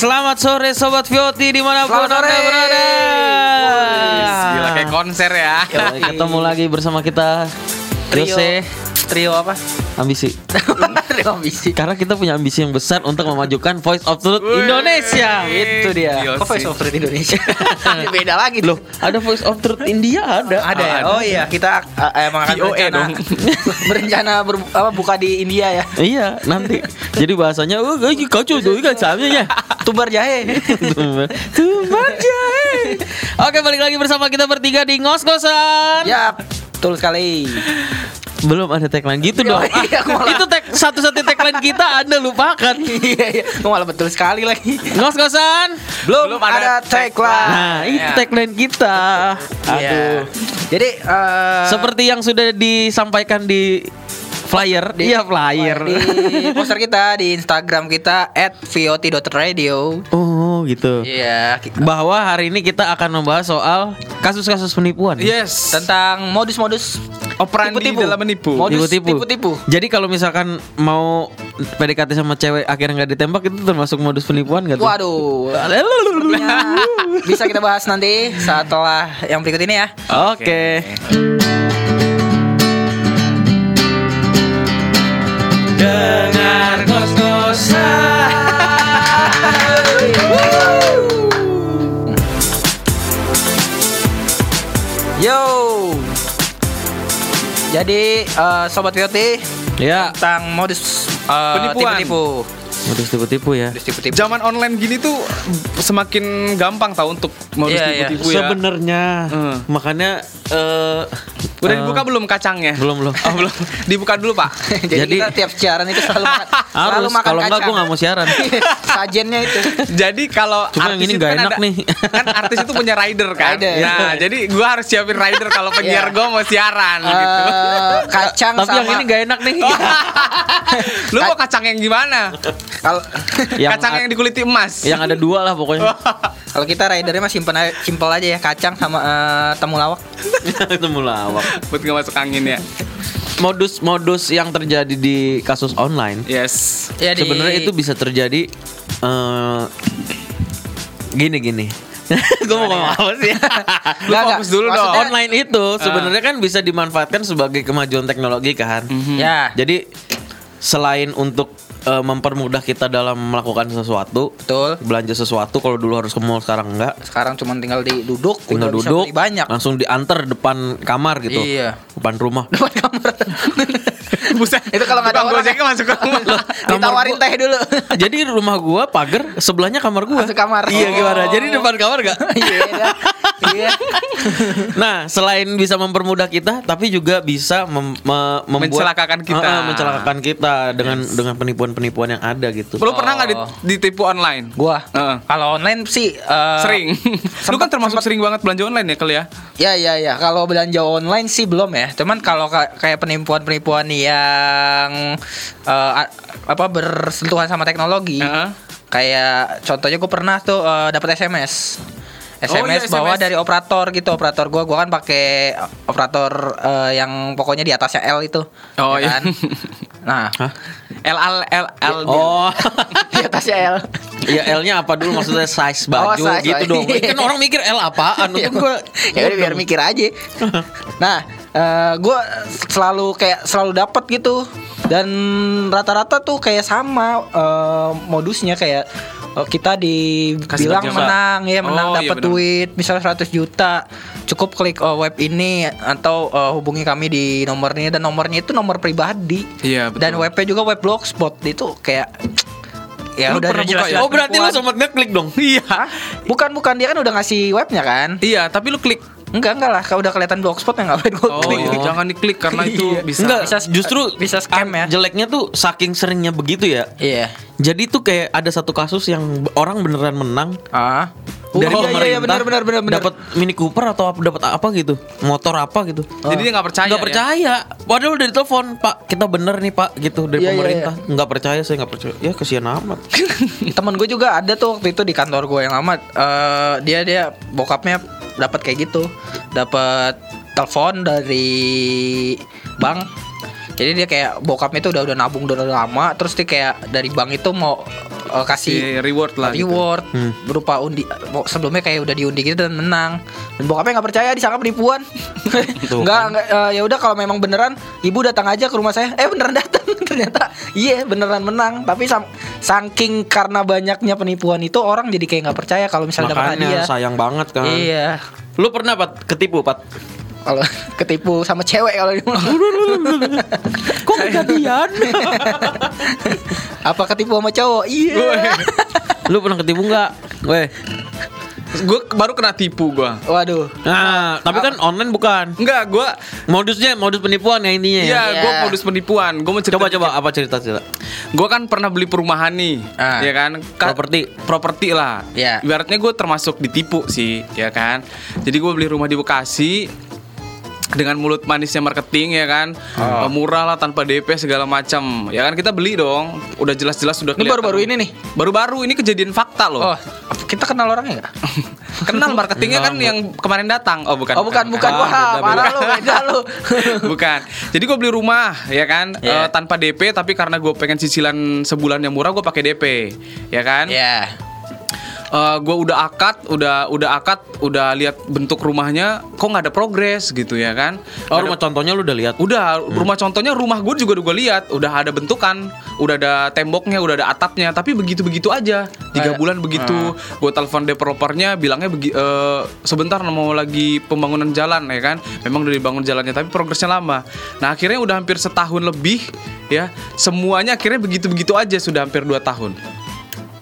Selamat sore Sobat Vioti di mana pun Selamat. Anda berada. Gila kayak konser ya. Ketemu lagi bersama kita Trio. Trio apa? Ambisi Trio ambisi. Karena kita punya ambisi yang besar untuk memajukan Voice of Truth Indonesia Itu dia. Iya Kok Voice sih. of Truth Indonesia? Beda lagi Loh, ada Voice of Truth India ada Ada ya? Oh iya, kita uh, emang akan VOA berencana dong. berencana ber- apa, buka di India ya. Iya, nanti. Jadi bahasanya, oh, kacau tuh, kan samanya. Tumbar jahe. Tumbar jahe. Oke, balik lagi bersama kita bertiga di ngos-ngosan. ya, betul sekali. Belum ada tagline gitu dong. iya, aku malah- Itu tag satu-satu tagline kita Anda lupakan. Iya, iya. Malah betul sekali lagi. Ngos-ngosan. Belum, Belum ada ada tagline. Nah, itu ya. tagline kita. Iya. Aduh. Jadi eh, Seperti yang sudah disampaikan di flyer, di- iya flyer. di poster kita di Instagram kita @vot.radio. Oh, gitu. Iya, Bahwa hari ini kita akan membahas soal kasus-kasus penipuan. Yes. tentang modus-modus Operandi tipu-tipu. dalam menipu. Modus Tipu-tipu. Jadi kalau misalkan mau PDKT sama cewek akhirnya nggak ditembak itu termasuk modus penipuan gak tuh? Waduh. Bisa kita bahas nanti setelah yang berikut ini ya. Oke. Dengar ngos-ngosan. Yo. Jadi eh, sobat VOT Ya, tentang modus eh, Penipuan. tipu-tipu. modus tipu-tipu ya. Modus tipu-tipu. Zaman online gini tuh semakin gampang tau untuk modus Iya, iya. tipu-tipu ya. Sebenarnya Hmm. makanya eh Udah eh, dibuka belum kacangnya? Belum belum. Oh, belum. Dibuka dulu, Pak. Jadi, Jadi- kita tiap siaran itu selalu makan, selalu Harus makan kalau enggak gue nggak mau siaran. Sajennya itu. Jadi kalau Cuma yang artis ini itu nggak kan enak ada- nih. Kan artis itu punya rider kan. Rider. Nah, jadi gua harus siapin rider kalau penyiar Iya. gua mau siaran gitu. Eh, kacang Tapi sama yang ini nggak enak nih. Lu mau kacang yang gimana? kalau Yang kacang yang dikuliti emas. yang ada dua lah pokoknya. kalau kita ridernya mah simpen simpel aja ya kacang sama eh, temulawak. itu mulawak. Buat nggak masuk angin ya. Modus-modus yang terjadi di kasus online Yes. Ya, di- sebenarnya itu bisa terjadi eh gini gini. gue mau ngomong apa sih? Lu fokus dulu dong. Online itu sebenarnya kan bisa dimanfaatkan sebagai kemajuan teknologi kan. Ya, Jadi selain untuk eh, mempermudah kita dalam melakukan sesuatu, betul. belanja sesuatu kalau dulu harus ke mall sekarang enggak, Sekarang cuma tinggal di duduk, tinggal udah bisa duduk beli banyak. langsung diantar depan kamar gitu. Iya. Depan rumah. Depan kamar. Buset. Itu kalau nggak ada orang gojeknya masuk ke rumah. Ditawarin gua- teh dulu. Jadi rumah gua pagar sebelahnya kamar gua. Masuk kamar. Iya Oh. gimana? Jadi depan kamar gak? Iya. dah. Iya. nah, selain bisa mempermudah kita, tapi juga bisa mem- me- membuat Mencelakakan kita. Mencelakakan kita dengan dengan penipuan-penipuan yang ada gitu. Lu pernah nggak Oh. di- ditipu online? Gua. Kalau online sih eh, Sering. Lu kan termasuk sering banget belanja online ya kali ya? Ya ya ya, kalau belanja online sih belum ya. Cuman kalau ka- kayak penipuan-penipuan yang eh, a- apa bersentuhan sama teknologi. Heeh. Kayak contohnya gue pernah tuh eh, dapat SMS. SMS, Oh, iya, bawa SMS. dari operator gitu operator gua gua kan pakai operator eh, yang pokoknya di atasnya L itu Oh, ya iya. kan? nah Hah? L L L L. Oh, di atasnya L ya L-nya apa dulu maksudnya size Oh, baju size, gitu oh, dong. iya. Kan orang mikir L apaan? ya Untung gua ya udah biar mikir aja nah eh, gua selalu kayak selalu dapat gitu dan rata-rata tuh kayak sama eh, modusnya kayak eh, kita dibilang menang ya menang Oh, iya dapat benar. duit misalnya 100 juta cukup klik eh, web ini atau eh, hubungi kami di nomor ini dan nomornya itu nomor pribadi Iya, betul. dan webnya juga web blogspot itu kayak ya Lu udah pernah buka ya? Oh, berarti lu sempat ngeklik dong. Iya. bukan bukan dia kan udah ngasih webnya kan Iya, tapi lu klik. Enggak enggak lah, kalau udah kelihatan blogspot ya ngapain gue Oh, klik. iya. jangan diklik karena itu Iya. bisa. Enggak, Bisa- justru bisa scam ah, ya. Jeleknya tuh saking seringnya begitu ya. Iya. Jadi tuh kayak ada satu kasus yang orang beneran menang Ah. dari Oh, iya, pemerintah. iya, benar benar benar benar. Dapat Mini Cooper atau apa dapat apa gitu. Motor apa gitu. Jadi dia nggak percaya. Nggak ya? percaya. Padahal udah ditelepon, Pak, kita bener nih Pak, gitu dari Iya, iya, pemerintah. Nggak percaya, saya nggak percaya. Ya kesian amat. Temen gue juga ada tuh waktu itu di kantor gue yang lama eh, dia dia bokapnya dapat kayak gitu. Dapat telepon dari bank. Jadi dia kayak bokapnya itu udah udah nabung udah, lama terus dia kayak dari bank itu mau eh, kasih Si reward lah gitu. reward Hmm. berupa undi sebelumnya kayak udah diundi gitu dan menang dan bokapnya nggak percaya disangka penipuan nggak kan. nggak eh, ya udah kalau memang beneran ibu datang aja ke rumah saya eh beneran datang ternyata iya beneran menang tapi sam- saking karena banyaknya penipuan itu orang jadi kayak nggak percaya kalau misalnya dapat Makanya hadiah sayang banget kan. iya Lu pernah Pat ketipu Pat? Kalau ketipu sama cewek kalau di Kok kejadian? apa ketipu sama cowok iya Lu pernah ketipu nggak? Weh. Gue baru kena tipu gue. waduh Nah, tapi kan online bukan. Enggak, gue Modusnya modus penipuan ya intinya ya. Iya, gue Iya. modus penipuan. Gue mau cerita Coba coba apa cerita cerita? Gue kan pernah beli perumahan nih, Ah. ya kan? Ka- Properti. properti lah. Iya. Ibaratnya gue termasuk ditipu sih, ya kan? Jadi gue beli rumah di Bekasi dengan mulut manisnya marketing ya kan, Oh. murah lah tanpa DP segala macam. Ya kan kita beli dong, udah jelas-jelas sudah ini baru-baru ini nih Baru-baru ini kejadian fakta loh. oh kita kenal orangnya nggak Kenal marketingnya kan yang kemarin datang. Oh bukan. oh bukan bukan Ah, wah beda, parah lu beda lu Bukan. Jadi gue beli rumah ya kan eh, tanpa DP tapi karena gue pengen cicilan sebulan yang murah gue pakai DP ya kan. Ya gue udah akad, udah udah akad, udah lihat bentuk rumahnya, kok nggak ada progres gitu ya kan? Oh, Nggak rumah ada- contohnya lu udah lihat. Udah, rumah contohnya rumah gue juga udah gue lihat, udah ada bentukan, udah ada temboknya, udah ada atapnya, tapi begitu begitu aja, tiga bulan begitu. Gue telepon developernya, bilangnya begi- eh, sebentar mau lagi pembangunan jalan ya kan, memang udah dibangun jalannya, tapi progresnya lama. Nah akhirnya udah hampir setahun lebih ya, semuanya akhirnya begitu begitu aja sudah hampir dua tahun.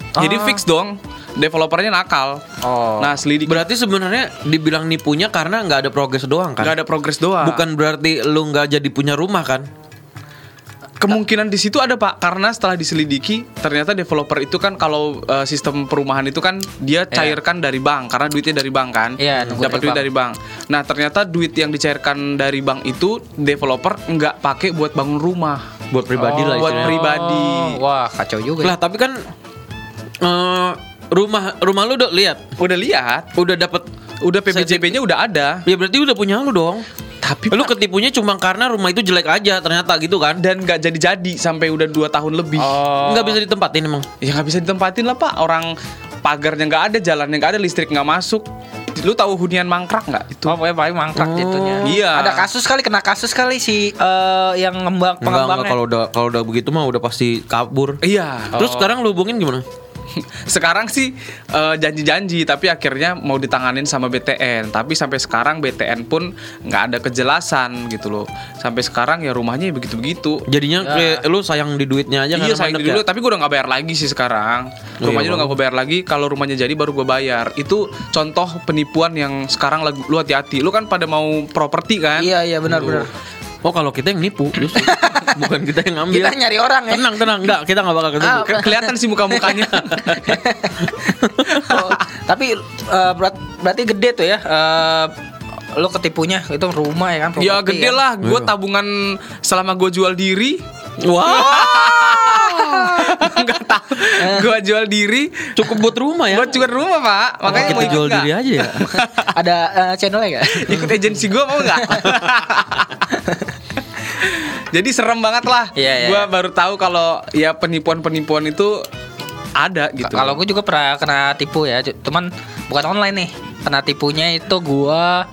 Jadi Ah. fix dong, developernya nakal. Oh. Nah selidik Berarti sebenarnya dibilang nipunya karena nggak ada progres doang kan? nggak ada progres doang. Bukan berarti lu nggak jadi punya rumah kan? Kemungkinan di situ ada pak, karena setelah diselidiki ternyata developer itu kan kalau eh, sistem perumahan itu kan dia cairkan dari bank karena duitnya dari bank kan, Iya, nunggu dapat dari duit bank. dari bank. Nah ternyata duit yang dicairkan dari bank itu developer nggak pakai buat bangun rumah, Buat pribadi lah buat pribadi. wah kacau juga ya. Lah tapi kan eh, rumah rumah lu udah lihat, Udah lihat, udah dapet udah PBJB-nya udah ada, Ya berarti udah punya lu dong. tapi Lu Pak, ketipunya cuma karena rumah itu jelek aja ternyata gitu kan? dan nggak jadi-jadi sampai udah dua tahun lebih. oh Nggak bisa ditempatin emang. Ya nggak bisa ditempatin lah pak, orang pagarnya nggak ada, jalannya nggak ada, listrik nggak masuk. Lu tahu hunian mangkrak nggak? Itu Oh, pokoknya paling mangkrak Oh. jatuhnya. Iya. Ada kasus kali kena kasus kali si eh, yang ngembang pengembangnya. kalau udah kalau udah begitu mah udah pasti kabur. Iya. Terus sekarang lu hubungin gimana? Sekarang sih eh, janji-janji tapi akhirnya mau ditanganin sama BTN. Tapi sampai sekarang BTN pun nggak ada kejelasan gitu loh. Sampai sekarang ya rumahnya ya begitu-begitu. Jadinya Ya. kayak lu sayang di duitnya aja Iya sayang mandek dulu, ya? tapi gue udah nggak bayar lagi sih sekarang. Oh, Rumahnya iya, udah nggak gue bayar lagi. Kalau rumahnya jadi baru gue bayar. Itu contoh penipuan yang sekarang lu hati-hati. Lu kan pada mau properti kan? Iya iya benar benar. Oh kalau kita yang nipu justru. Bukan kita yang ngambil. Kita nyari orang ya. Tenang tenang enggak kita nggak bakal ketemu. Ah, Ke- kelihatan sih muka-mukanya. Oh, tapi eh, berat- berarti gede tuh ya. eh, lo ketipunya itu rumah ya kan? ya gede ya? lah. Gue tabungan selama gue jual diri. Wah, Nggak tahu. Gue jual diri. cukup buat rumah ya. Buat jual rumah pak. Makanya kita jual nggak? diri aja ya. Ada eh, channelnya nggak? Ikut agensi gue mau nggak? Jadi serem banget lah. Iya, iya. Gue baru tahu kalau ya penipuan-penipuan itu ada gitu. Kalau gue juga pernah kena tipu ya, cu- cuman bukan online nih. Kena tipunya itu gua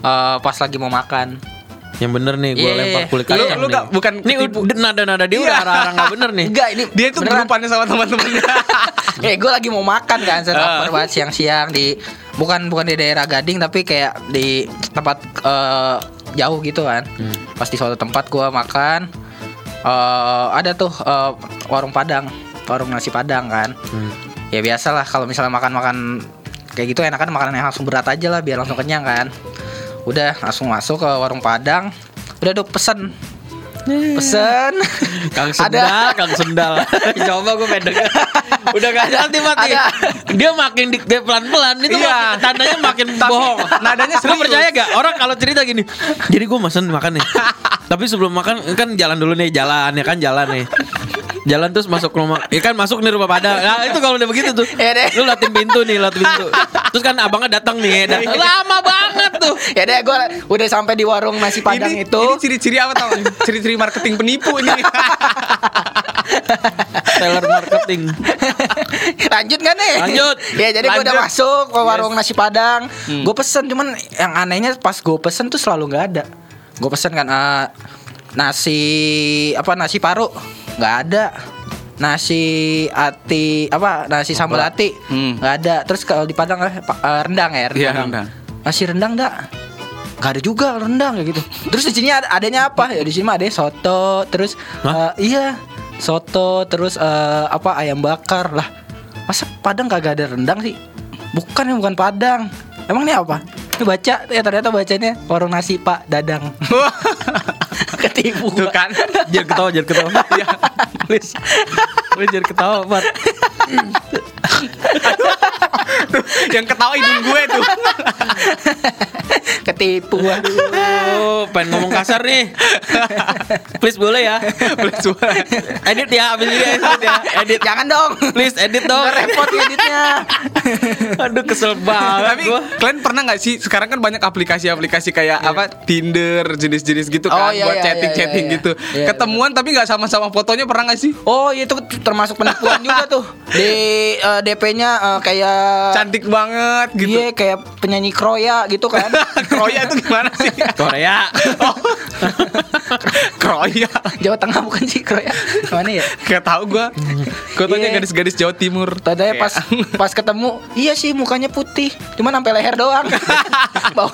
eh, pas lagi mau makan. Yang bener nih gue Iya, lempar iya. kulit Lu- kacang lu nih. nggak- bukan udah nada-nada dia Iya. udah arah-arah nggak bener nih. Enggak, ini dia itu beneran. grupannya sama teman-temannya. Eh, gue lagi mau makan kan, saya lapar banget siang-siang di bukan bukan di daerah Gading tapi kayak di tempat eh, jauh gitu kan. Hmm. Pas di suatu tempat gua makan eh, ada tuh eh, warung Padang, warung nasi Padang kan. Hmm. Ya biasalah kalau misalnya makan-makan kayak gitu enakan makanan yang langsung berat aja lah biar langsung kenyang kan. Udah langsung masuk ke warung Padang. Udah dok pesen. Pesen. Kang Sendal, Kang Sendal. Coba gue pendek. Udah gak hati mati. Ada. Dia makin di dia pelan-pelan itu Iya. makin- tandanya makin Tapi bohong. nadanya Lu serius. percaya gak orang kalau cerita gini. Jadi gue mesen makan nih. Tapi sebelum makan kan jalan dulu nih, jalan ya kan jalan nih. Jalan terus masuk rumah. Ya kan masuk nih rumah pada. Nah, itu kalau udah begitu tuh. Ya deh. Lu liatin pintu nih, liatin pintu. Terus kan abangnya datang nih. Iya. datang. Lama banget tuh. Ya deh gue udah sampai di warung nasi padang ini, itu. ini ciri-ciri apa tau? Ciri-ciri marketing penipu ini. Teller marketing. Lanjut kan nih? Lanjut. ya jadi gue udah masuk ke warung Yes. nasi padang. Gue pesen cuman yang anehnya pas gue pesen tuh selalu nggak ada. Gue pesen kan eh, nasi apa nasi paru nggak ada. Nasi ati apa nasi sambal ati Hmm. nggak ada. Terus kalau di padang eh, pa- eh, rendang ya rendang. Iya, rendang. Nasi rendang dak. Gak ada juga rendang kayak gitu. Terus di sini ada adanya apa? Ya di sini mah ada soto, terus Hah? eh, iya soto, terus eh, apa ayam bakar lah. Masa Padang kagak ada rendang sih? Bukan ya bukan Padang. Emang ini apa? Ini baca ya ternyata bacanya warung nasi Pak Dadang. Ketipu. Tuh kan. Jangan ketawa, jangan ketawa. Ya. Please. Please jangan ketawa, Pat. Tuh, yang ketawa hidung gue tuh. Ketipu. Aduh. Oh, pengen ngomong kasar nih. Please boleh ya. Boleh suara. Edit ya, abis ini edit ya. Edit. Jangan dong. Please edit dong. Nggak repot editnya. Aduh kesel banget Tapi gua. kalian pernah nggak sih sekarang kan banyak aplikasi-aplikasi kayak apa Tinder jenis-jenis gitu Oh, kan iya, buat iya, chatting-chatting iya, iya. gitu. Iya, Ketemuan tapi nggak sama-sama fotonya pernah nggak sih? Oh itu termasuk penipuan juga tuh Di eh, DP-nya eh, kayak Cantik banget gitu. Iya kayak penyanyi Kroya gitu kan Kroya itu gimana sih? Korea. Oh. Kroya. Jawa Tengah bukan sih Kroya? Mana ya? Gak tau gue Kotanya Iya. gadis-gadis Jawa Timur. Tadanya pas Kayak- pas ketemu Iya sih mukanya putih. Cuman sampai leher doang. Bawah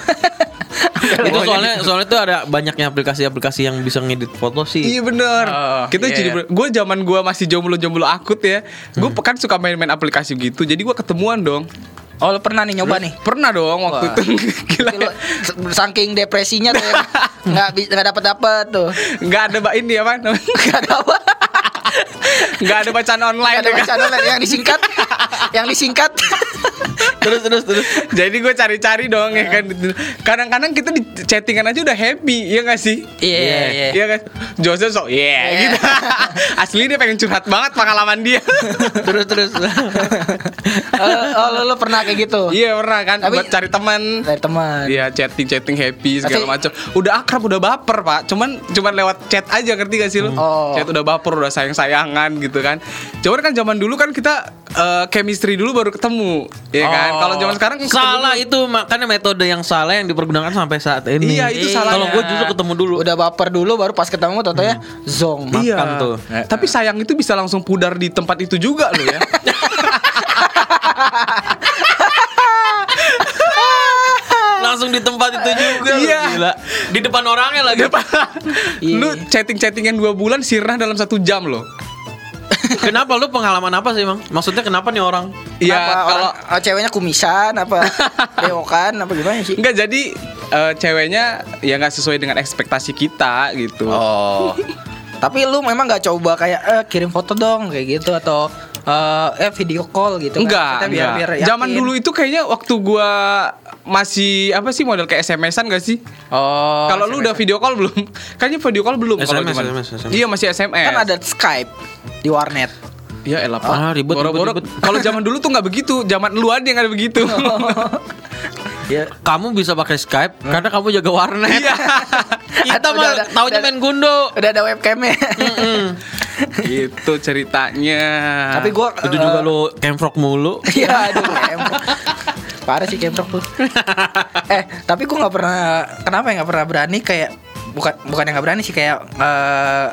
Sampai itu soalnya soalnya tuh ada banyaknya aplikasi-aplikasi yang bisa ngedit foto sih. Iya bener. Oh, Kita iya, jadi iya. Gue zaman gue masih jomblo-jomblo akut ya. Gue kan suka main-main aplikasi gitu Jadi gue ketemuan dong Oh lu pernah nih nyoba nih? Pernah dong waktu Wah. itu. Gila. Lu saking depresinya tuh ya. Nggak bisa nggak dapat dapat tuh. Nggak ada mbak ini apa? Nggak ada apa Nggak ada bacaan online nggak ada ya bacaan online yang disingkat yang disingkat terus terus terus. Jadi gue cari-cari dong ya kan Kadang-kadang kita di chattingan aja udah happy Iya gak sih? iya iya Iya kan Jose sok yeah, Iya. gitu Asli dia pengen curhat banget pengalaman dia terus terus. oh, oh lu, lu pernah kayak gitu Iya pernah kan Tapi- Buat cari teman dari teman Iya chatting-chatting happy segala macam. Udah akrab udah baper pak. Cuman cuman lewat chat aja ngerti gak sih lu? Oh. Chat udah baper udah sayang sayangan gitu kan. Cuman kan zaman dulu kan kita eh, chemistry dulu baru ketemu, ya kan? Oh. Kalau zaman sekarang salah dulu. itu makanya metode yang salah yang dipergunakan sampai saat ini. Iya, itu Iya. salahnya. Kalau gue justru ketemu dulu. udah baper dulu baru pas ketemu toto ya zong Iya. makan tuh. Tapi sayang itu bisa langsung pudar di tempat itu juga loh ya. Langsung di tempat itu juga. lu, Iya. Gila. Di depan orangnya lagi. Iya. lu chatting-chattingan dua bulan sirna dalam satu jam loh. Kenapa lu pengalaman apa sih, Bang? Maksudnya kenapa nih orang? Iya Kenapa kalau orang- oh, ceweknya kumisan apa bewokan apa gimana sih Enggak jadi eh, ceweknya ya nggak sesuai dengan ekspektasi kita gitu. oh tapi lu memang nggak coba kayak eh, kirim foto dong kayak gitu atau eh, eh video call gitu kan? Enggak, Maksudnya biar, enggak. biar. Zaman dulu itu kayaknya waktu gua masih apa sih model kayak SMS-an gak sih? oh Kalau lu udah video call belum? Kayaknya video call belum kalau SMS, zaman. SMS, SMS. Iya, masih SMS. kan ada Skype di warnet Ya elah, Pak. Ah, ribet, ribet, ribet. Kalau zaman dulu tuh nggak begitu. Zaman lu aja yang ada begitu. Ya, kamu bisa pakai Skype karena kamu jaga warnet. Iya. Kita mah taunya udah. main gundo. udah ada webcamnya gitu ceritanya. tapi gua Itu eh, juga lu camfrog mulu. Iya, aduh Kemprok. Parah sih Kemprok tuh. eh, tapi gua nggak pernah kenapa ya nggak pernah berani kayak bukan bukan yang nggak berani sih kayak eh,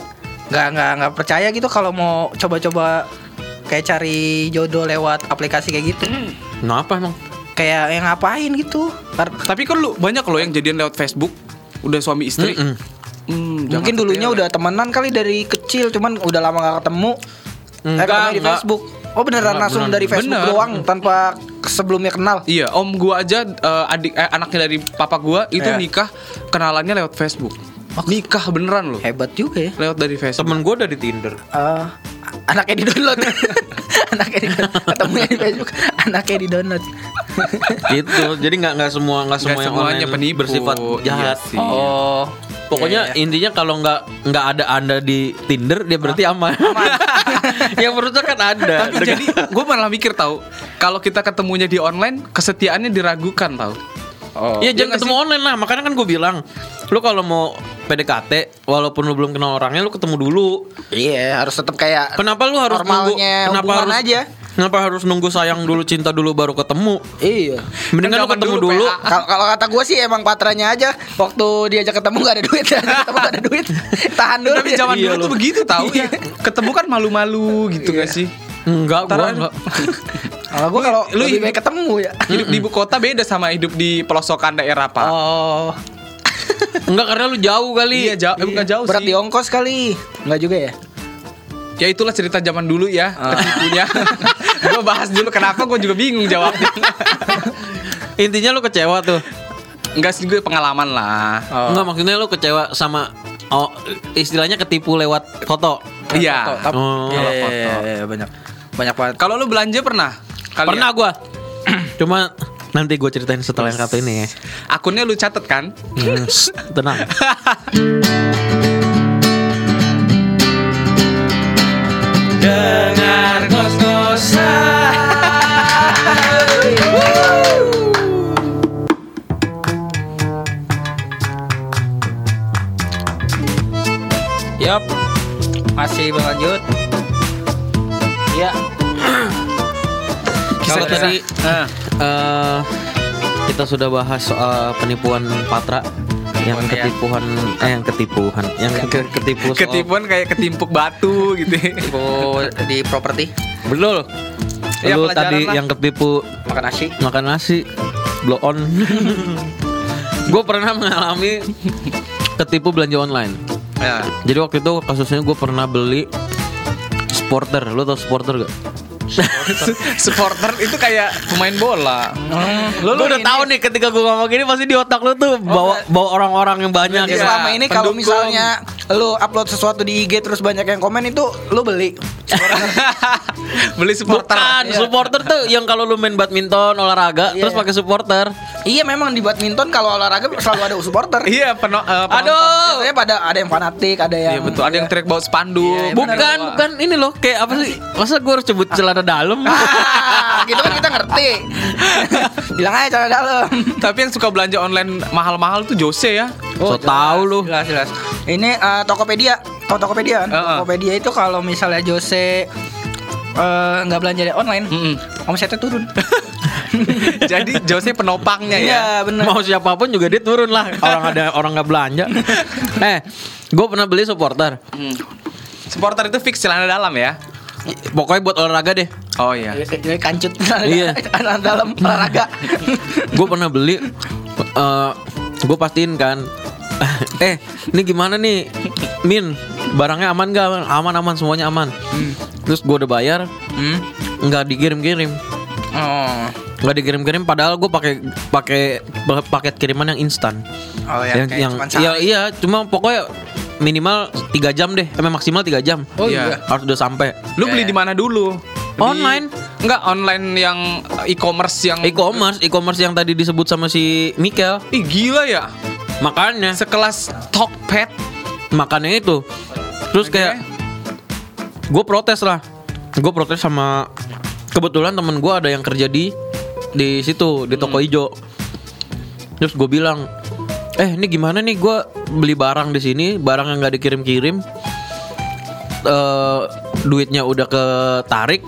nggak nggak nggak percaya gitu kalau mau coba-coba kayak cari jodoh lewat aplikasi kayak gitu. Kenapa emang? Kayak yang ngapain gitu. Tapi kan lu banyak loh yang jadian lewat Facebook. Udah suami istri. Mm-mm. Hmm, Mungkin dulunya sepele. udah temenan kali dari kecil cuman udah lama gak ketemu. eh, Enggak, ketemu di enggak. Facebook. Oh beneran Enggak, langsung beneran. dari Facebook Bener. doang tanpa sebelumnya kenal. Iya, om gua aja eh, adik eh, anaknya dari papa gua itu Iya. nikah kenalannya lewat Facebook. Nikah beneran loh. Hebat juga ya. Lewat dari Facebook. Temen gue dari Tinder. Eh, anaknya di download anaknya di ketemunya di Facebook anaknya di download gitu. Jadi nggak nggak semua nggak semua yang semuanya online penipu. bersifat Iya jahat. sih. oh Pokoknya Iya, intinya kalau nggak nggak ada anda di Tinder dia berarti aman. yang berusaha kan ada. Tapi jadi gue malah mikir tahu kalau kita ketemunya di online kesetiaannya diragukan tahu. Oh. Iya Iya jangan nggak ketemu online lah Makanya kan gue bilang Lu kalau mau PDKT Walaupun lu belum kenal orangnya Lu ketemu dulu Iya, harus tetap kayak Kenapa lu harus nunggu Kenapa harus aja. Kenapa harus nunggu sayang dulu Cinta dulu baru ketemu Iya. Mendingan lu zaman ketemu dulu dulu. Kalau kalau kata gue sih emang patranya aja waktu diajak ketemu gak ada duit, diajak ketemu gak ada duit, tahan dulu. Tapi ya. zaman Iya dulu tuh begitu tahu ya. Ketemu kan malu-malu gitu gak sih? Enggak Ntar gua enggak Kalau gue kalau Lu lebih baik ketemu ya. Hidup di ibu kota beda sama hidup di pelosokan daerah pak. Oh. Enggak karena lu jauh kali Iya jauh, eh, bukan jauh Berat sih. di ongkos kali. Enggak juga ya? Ya itulah cerita zaman dulu ya, ketipunya. gue bahas dulu kenapa gue juga bingung jawabnya. Intinya lu kecewa tuh Enggak sih gue pengalaman lah. Enggak maksudnya lu kecewa sama Oh istilahnya ketipu lewat foto Iya. Tapi- Oh. Iya, iya, iya, iya, banyak. Banyak banget. Kalau lu belanja pernah? Kalian? Pernah gua Cuma nanti gue ceritain setelah yang satu ini ya Akunnya lu catet kan? Hmm, Tenang Dengar Yup. Masih berlanjut. Iya. Kalau tadi eh kita sudah bahas soal penipuan Patra yang ya. ketipuan eh yang ketipuan yang ke- ketipu soal ketipuan kayak ketimpuk batu gitu. Oh, di properti betul Ya, lu pelajaran tadi lah. yang ketipu makan nasi. makan nasi blow on gue pernah mengalami ketipu belanja online Ya. jadi waktu itu kasusnya gue pernah beli supporter lo tau supporter gak? Supporter. Itu kayak pemain bola. Lo udah tahu nih ketika gue ngomong gini pasti di otak lo tuh bawa bawa orang-orang yang banyak Ya, gitu. selama ini kalau misalnya lu upload sesuatu di IG terus banyak yang komen itu lu beli. Beli supporter. Bukan, Iya. supporter tuh yang kalau lu main badminton olahraga Iya. terus pakai supporter. Iya memang di badminton kalau olahraga selalu ada supporter. Iya, peno, eh, penonton. Aduh. Biasanya pada ada yang fanatik, ada yang Iya betul, ada yang teriak bawa spanduk. Iya, Bukan, benar. bukan ini loh kayak apa sih? Masa gue harus sebut celana dalam? Ah, gitu kan kita ngerti. Bilang aja cara dalam. Tapi yang suka belanja online mahal-mahal tuh Jose ya. so tahu lu. Jelas, jelas. Ini Tokopedia, Tau Tokopedia kan? Heeh. Tokopedia itu kalau misalnya Jose eh, nggak belanja di online, Mm-mm. omsetnya turun. Jadi Jose penopangnya ya. Iya, benar. Mau siapa pun juga dia turun lah. Orang ada orang nggak belanja. eh, gue pernah beli supporter. Hmm. Supporter itu fix celana dalam ya. Pokoknya buat olahraga deh. Oh iya. Jadi kancut Iya. anak dalam olahraga. gue pernah beli eh gue pastiin kan eh ini gimana nih min barangnya aman gak aman aman semuanya aman terus gue udah bayar Hmm. nggak dikirim kirim Oh. nggak dikirim kirim padahal gue pakai pakai pa- paket kiriman yang instan Oh ya, yang kayak yang cuman iya iya cuma pokoknya minimal tiga jam deh emang maksimal tiga jam Oh Iya. iya. harus udah sampai Lu beli di mana dulu? Di- Online. Enggak, online yang e-commerce yang e-commerce e-commerce yang tadi disebut sama si Mikel Ih gila ya. Makanya. Sekelas Tokped. makannya itu. Terus kayak gue protes lah. Gue protes sama kebetulan temen gue ada yang kerja di di situ di toko hijau terus gue bilang eh ini gimana nih? Gue beli barang di sini barang yang nggak dikirim-kirim. Eh duitnya udah ketarik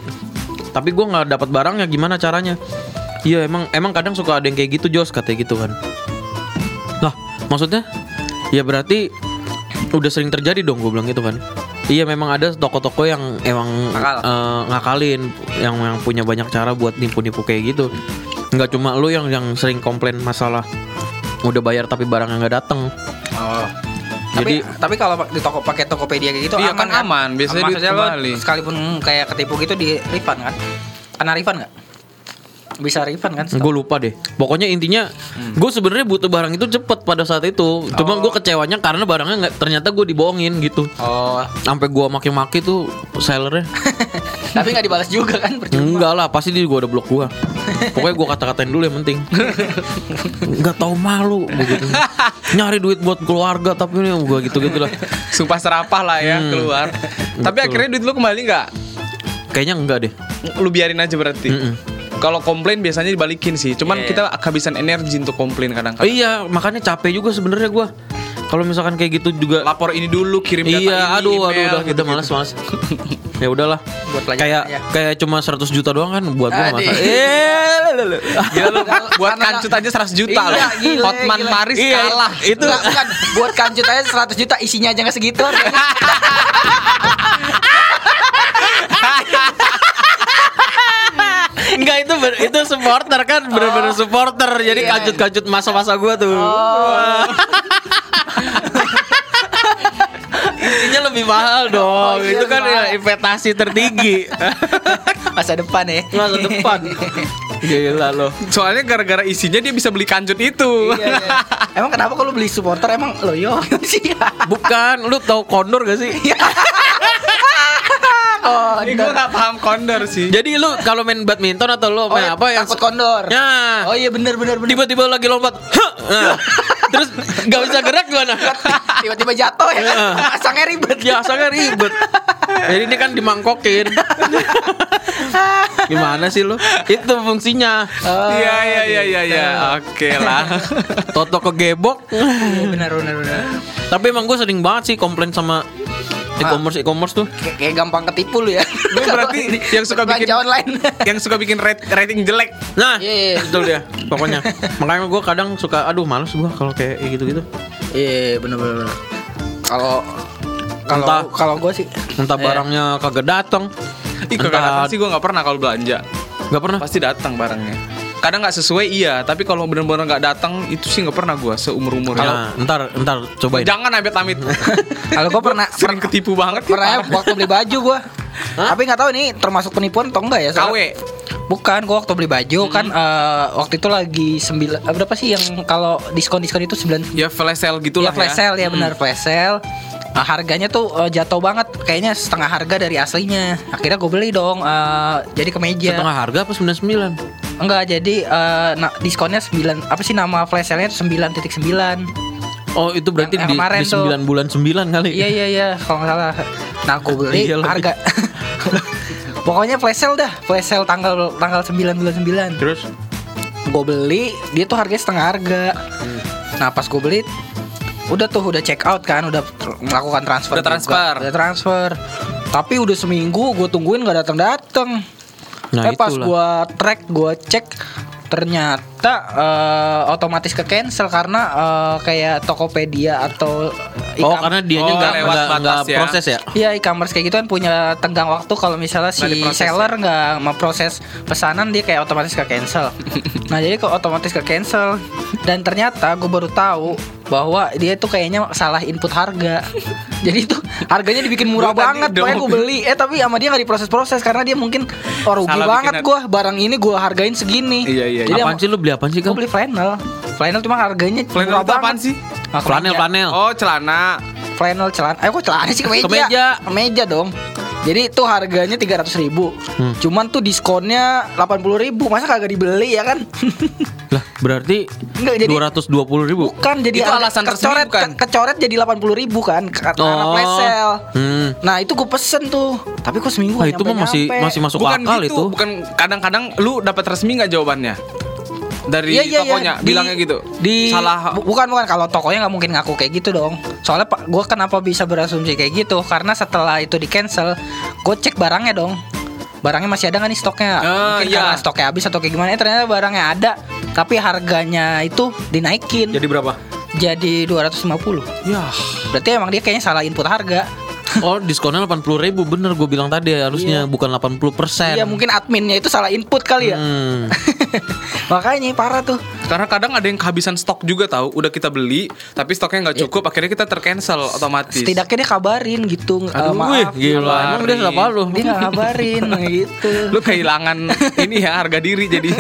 tapi gue nggak dapat barangnya. Gimana caranya? Iya emang emang kadang suka ada yang kayak gitu Jos katanya gitu kan. Lah maksudnya ya berarti udah sering terjadi dong gue bilang gitu kan iya memang ada toko-toko yang emang Nakal. eh, ngakalin yang yang punya banyak cara buat nipu-nipu kayak gitu nggak cuma lu yang yang sering komplain masalah udah bayar tapi barangnya nggak datang Oh. Jadi- tapi tapi kalau di toko pakai Tokopedia kayak gitu Iya, aman kan aman. Biasanya Maksudnya duit lo kembali. sekalipun kayak ketipu gitu di refund kan? Kena refund nggak? Bisa refund kan? gue lupa deh pokoknya intinya gue sebenarnya butuh barang itu cepet pada saat itu cuma gue kecewanya karena barangnya nggak ternyata gue dibohongin gitu Oh. sampai gue maki-maki tuh sellernya tapi nggak dibalas juga kan percuma. enggak lah pasti dia gue udah blok gue Pokoknya gue kata-katain dulu yang penting. Nggak tahu malu begitu. Nyari duit buat keluarga tapi ini gue gitu-gitu lah. Sumpah serapah lah ya Hmm. keluar. Tapi Betul. akhirnya duit lu kembali nggak? Kayaknya enggak deh. Lu biarin aja berarti. Mm-mm. Kalau komplain biasanya dibalikin sih. Cuman Iya. kita kehabisan energi untuk komplain Oh, kadang-kadang. iya, makanya capek juga sebenarnya gue. Kalau misalkan kayak gitu juga Lapor ini dulu, kirim data ini, Iya, aduh, aduh, email, udah kita malas, malas. ya udahlah. Buat kayak aja. kayak cuma 100 juta doang kan buat gua masa. Aduh. Eh, lele. Gila lu buat kancut aja 100 juta Iya, loh. Hotman. Paris Iya, kalah. itu Nggak, bukan buat kancut aja 100 juta isinya aja nggak segitu harganya. Enggak itu ber- itu supporter kan bener-bener supporter. Jadi Iya. kancut-kancut masa-masa gua tuh. Oh. Intinya lebih mahal dong. Oh, iya, itu kan ya investasi tertinggi. Masa depan ya. Masa depan. Gila loh. Soalnya gara-gara isinya dia bisa beli kancut itu. Iya, iya. Emang kenapa kalau beli supporter emang lo yo sih? Bukan, lu tahu kondor gak sih? Oh, Ini gue gak paham kondor sih. Jadi lu kalau main badminton atau lu Oh, main ya, apa yang takut kondor. Ya. Oh iya bener bener bener. tiba-tiba lagi lompat. Nah, terus nggak bisa gerak gimana? Tiba-tiba jatuh ya. Iya. Pasangnya ribet. Ya, sangat ribet. Jadi ini kan dimangkokin. Gimana sih lu? Itu fungsinya. Oh, Iya iya iya iya iya. Oke lah. Toto kegebok. Iya benar benar benar. Tapi emang gue sering banget sih komplain sama e-commerce e-commerce tuh. Kayak, kayak gampang ketipu lu ya. Lu berarti yang suka bikin- online. Yang suka bikin rate- rating jelek. Nah, Iya, iya. betul dia. Pokoknya. Makanya gue kadang suka aduh males gue kalau kayak gitu-gitu. Iya benar benar benar. Kalau kalau kalau gue sih Entah eh, barangnya kagak datang. Ih kagak datang sih gue gak pernah kalau belanja. Nggak pernah. Pasti datang barangnya. Kadang nggak sesuai iya, tapi kalau benar-benar nggak datang itu sih nggak pernah gue seumur umur. Nah, ntar ntar cobain. Jangan amit amit. kalau gue pernah Sering ketipu banget. pernah ya waktu beli baju gue. Tapi nggak tahu ini termasuk penipuan atau enggak ya? KW. Bukan, gue waktu beli baju kan eh, waktu itu lagi sembilan eh, berapa sih yang kalau diskon diskon itu sembilan Ya flash sale gitu ya lah flash sale ya benar flash sale. Nah, harganya tuh eh, jatuh banget, kayaknya setengah harga dari aslinya. Akhirnya gue beli dong, eh, jadi kemeja. Setengah harga apa 99? Enggak, jadi eh, na- diskonnya 9 apa sih nama flash sale-nya tuh 9.9. Oh, itu berarti Yang- yang di, kemarin di tuh. 9 bulan 9 kali. Iya iya iya, kalau nggak salah. Nah, aku beli Iya, harga Pokoknya flash sale dah, flash sale tanggal tanggal 9 bulan 9. Terus Gue beli, dia tuh harganya setengah harga. Nah, pas gue beli udah tuh udah check out kan, udah tr- melakukan transfer. Udah juga. transfer. Udah transfer. Tapi udah seminggu gue tungguin nggak datang datang. Nah, eh pas gua track, gua cek ternyata eh, otomatis ke cancel karena eh, kayak Tokopedia atau Oh, e-com- karena dianya Oh, nggak lewat nggak batas nggak ya. proses ya? Iya e-commerce kayak gitu kan punya tenggang waktu kalau misalnya si diproses seller nggak memproses pesanan dia kayak otomatis ke cancel. nah jadi kok otomatis ke cancel dan ternyata gue baru tahu bahwa dia tuh kayaknya salah input harga. jadi itu harganya dibikin murah Gua tadi banget pokoknya gue beli. Eh tapi sama dia nggak diproses-proses karena dia mungkin oh rugi Salah banget gue barang ini gue hargain segini. Iya, iya, Jadi apaan sih lu beli apaan sih Gue kan? beli flannel. Flannel cuma harganya Flannel itu apaan sih? Ah, Flanel kemeja. flanel. Oh celana. flannel celana. Eh kok celana sih kemeja? Kemeja. Kemeja dong. Jadi itu harganya 300 ribu Hmm. Cuman tuh diskonnya 80 ribu Masa kagak dibeli ya kan Lah, berarti Enggak, jadi- 220 ribu. Bukan jadi Itu alasan resmi kecoret, bukan? ke- Kecoret jadi 80 ribu kan Karena Oh. flash sale Hmm. Nah itu gue pesen tuh Tapi kok seminggu nggak itu mah masih masih masuk bukan akal gitu, itu. bukan kadang-kadang lu dapat resmi nggak jawabannya dari Iya, iya, iya. tokonya Di- bilangnya gitu. di Salah. bu- bukan bukan kalau tokonya nggak mungkin ngaku kayak gitu dong soalnya pak gue kenapa bisa berasumsi kayak gitu karena setelah itu di cancel gue cek barangnya dong barangnya masih ada nggak nih stoknya Ah, mungkin iya. karena stoknya habis atau kayak gimana eh, ternyata barangnya ada tapi harganya itu dinaikin Jadi berapa? jadi 250 Ya. berarti emang dia kayaknya salah input harga Oh, diskonnya 80 ribu bener gue bilang tadi harusnya bukan 80 persen. Iya mungkin adminnya itu salah input kali ya Hmm. makanya parah tuh Karena kadang ada yang kehabisan stok juga tahu. Udah kita beli, tapi stoknya nggak cukup, akhirnya kita tercancel otomatis. setidaknya dia kabarin gitu Aduh, maaf wih, gila. Emang dia Kabarin. siapa lu? dia nggak ngabarin gitu Lu kehilangan ini ya harga diri jadi.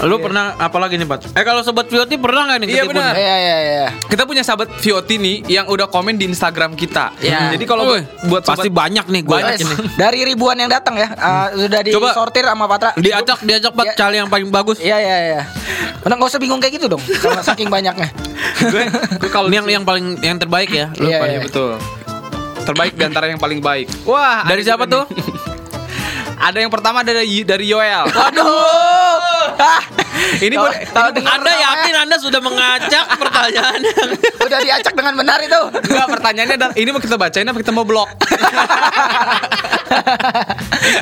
Lu pernah apa lagi nih, Pak? Eh kalau sobat Vioti pernah nggak nih Iya, ketipu benar. Iya iya iya. Kita punya sahabat Vioti nih yang udah komen di Instagram kita. Iya. Jadi kalau buat pasti sobat- banyak nih gue Wes, ini. Dari ribuan yang datang ya, uh, sudah Coba. disortir sama Patra. Diajak diajak Pak Ya. cari yang paling bagus. Iya iya iya. Udah nggak usah bingung kayak gitu dong, karena saking banyaknya. gue, gue kalau Ini yang yang paling yang terbaik ya. Lu Iya, paling iya. betul. Terbaik di antara yang paling baik. Wah, Dari siapa tuh? Ada yang pertama dari dari Yoel. Aduh. Ini boleh- kalau dengar Anda yakin Anda sudah mengacak pertanyaan yang udah diacak dengan benar itu. Enggak, pertanyaannya adalah ini mau kita bacain apa kita mau blok?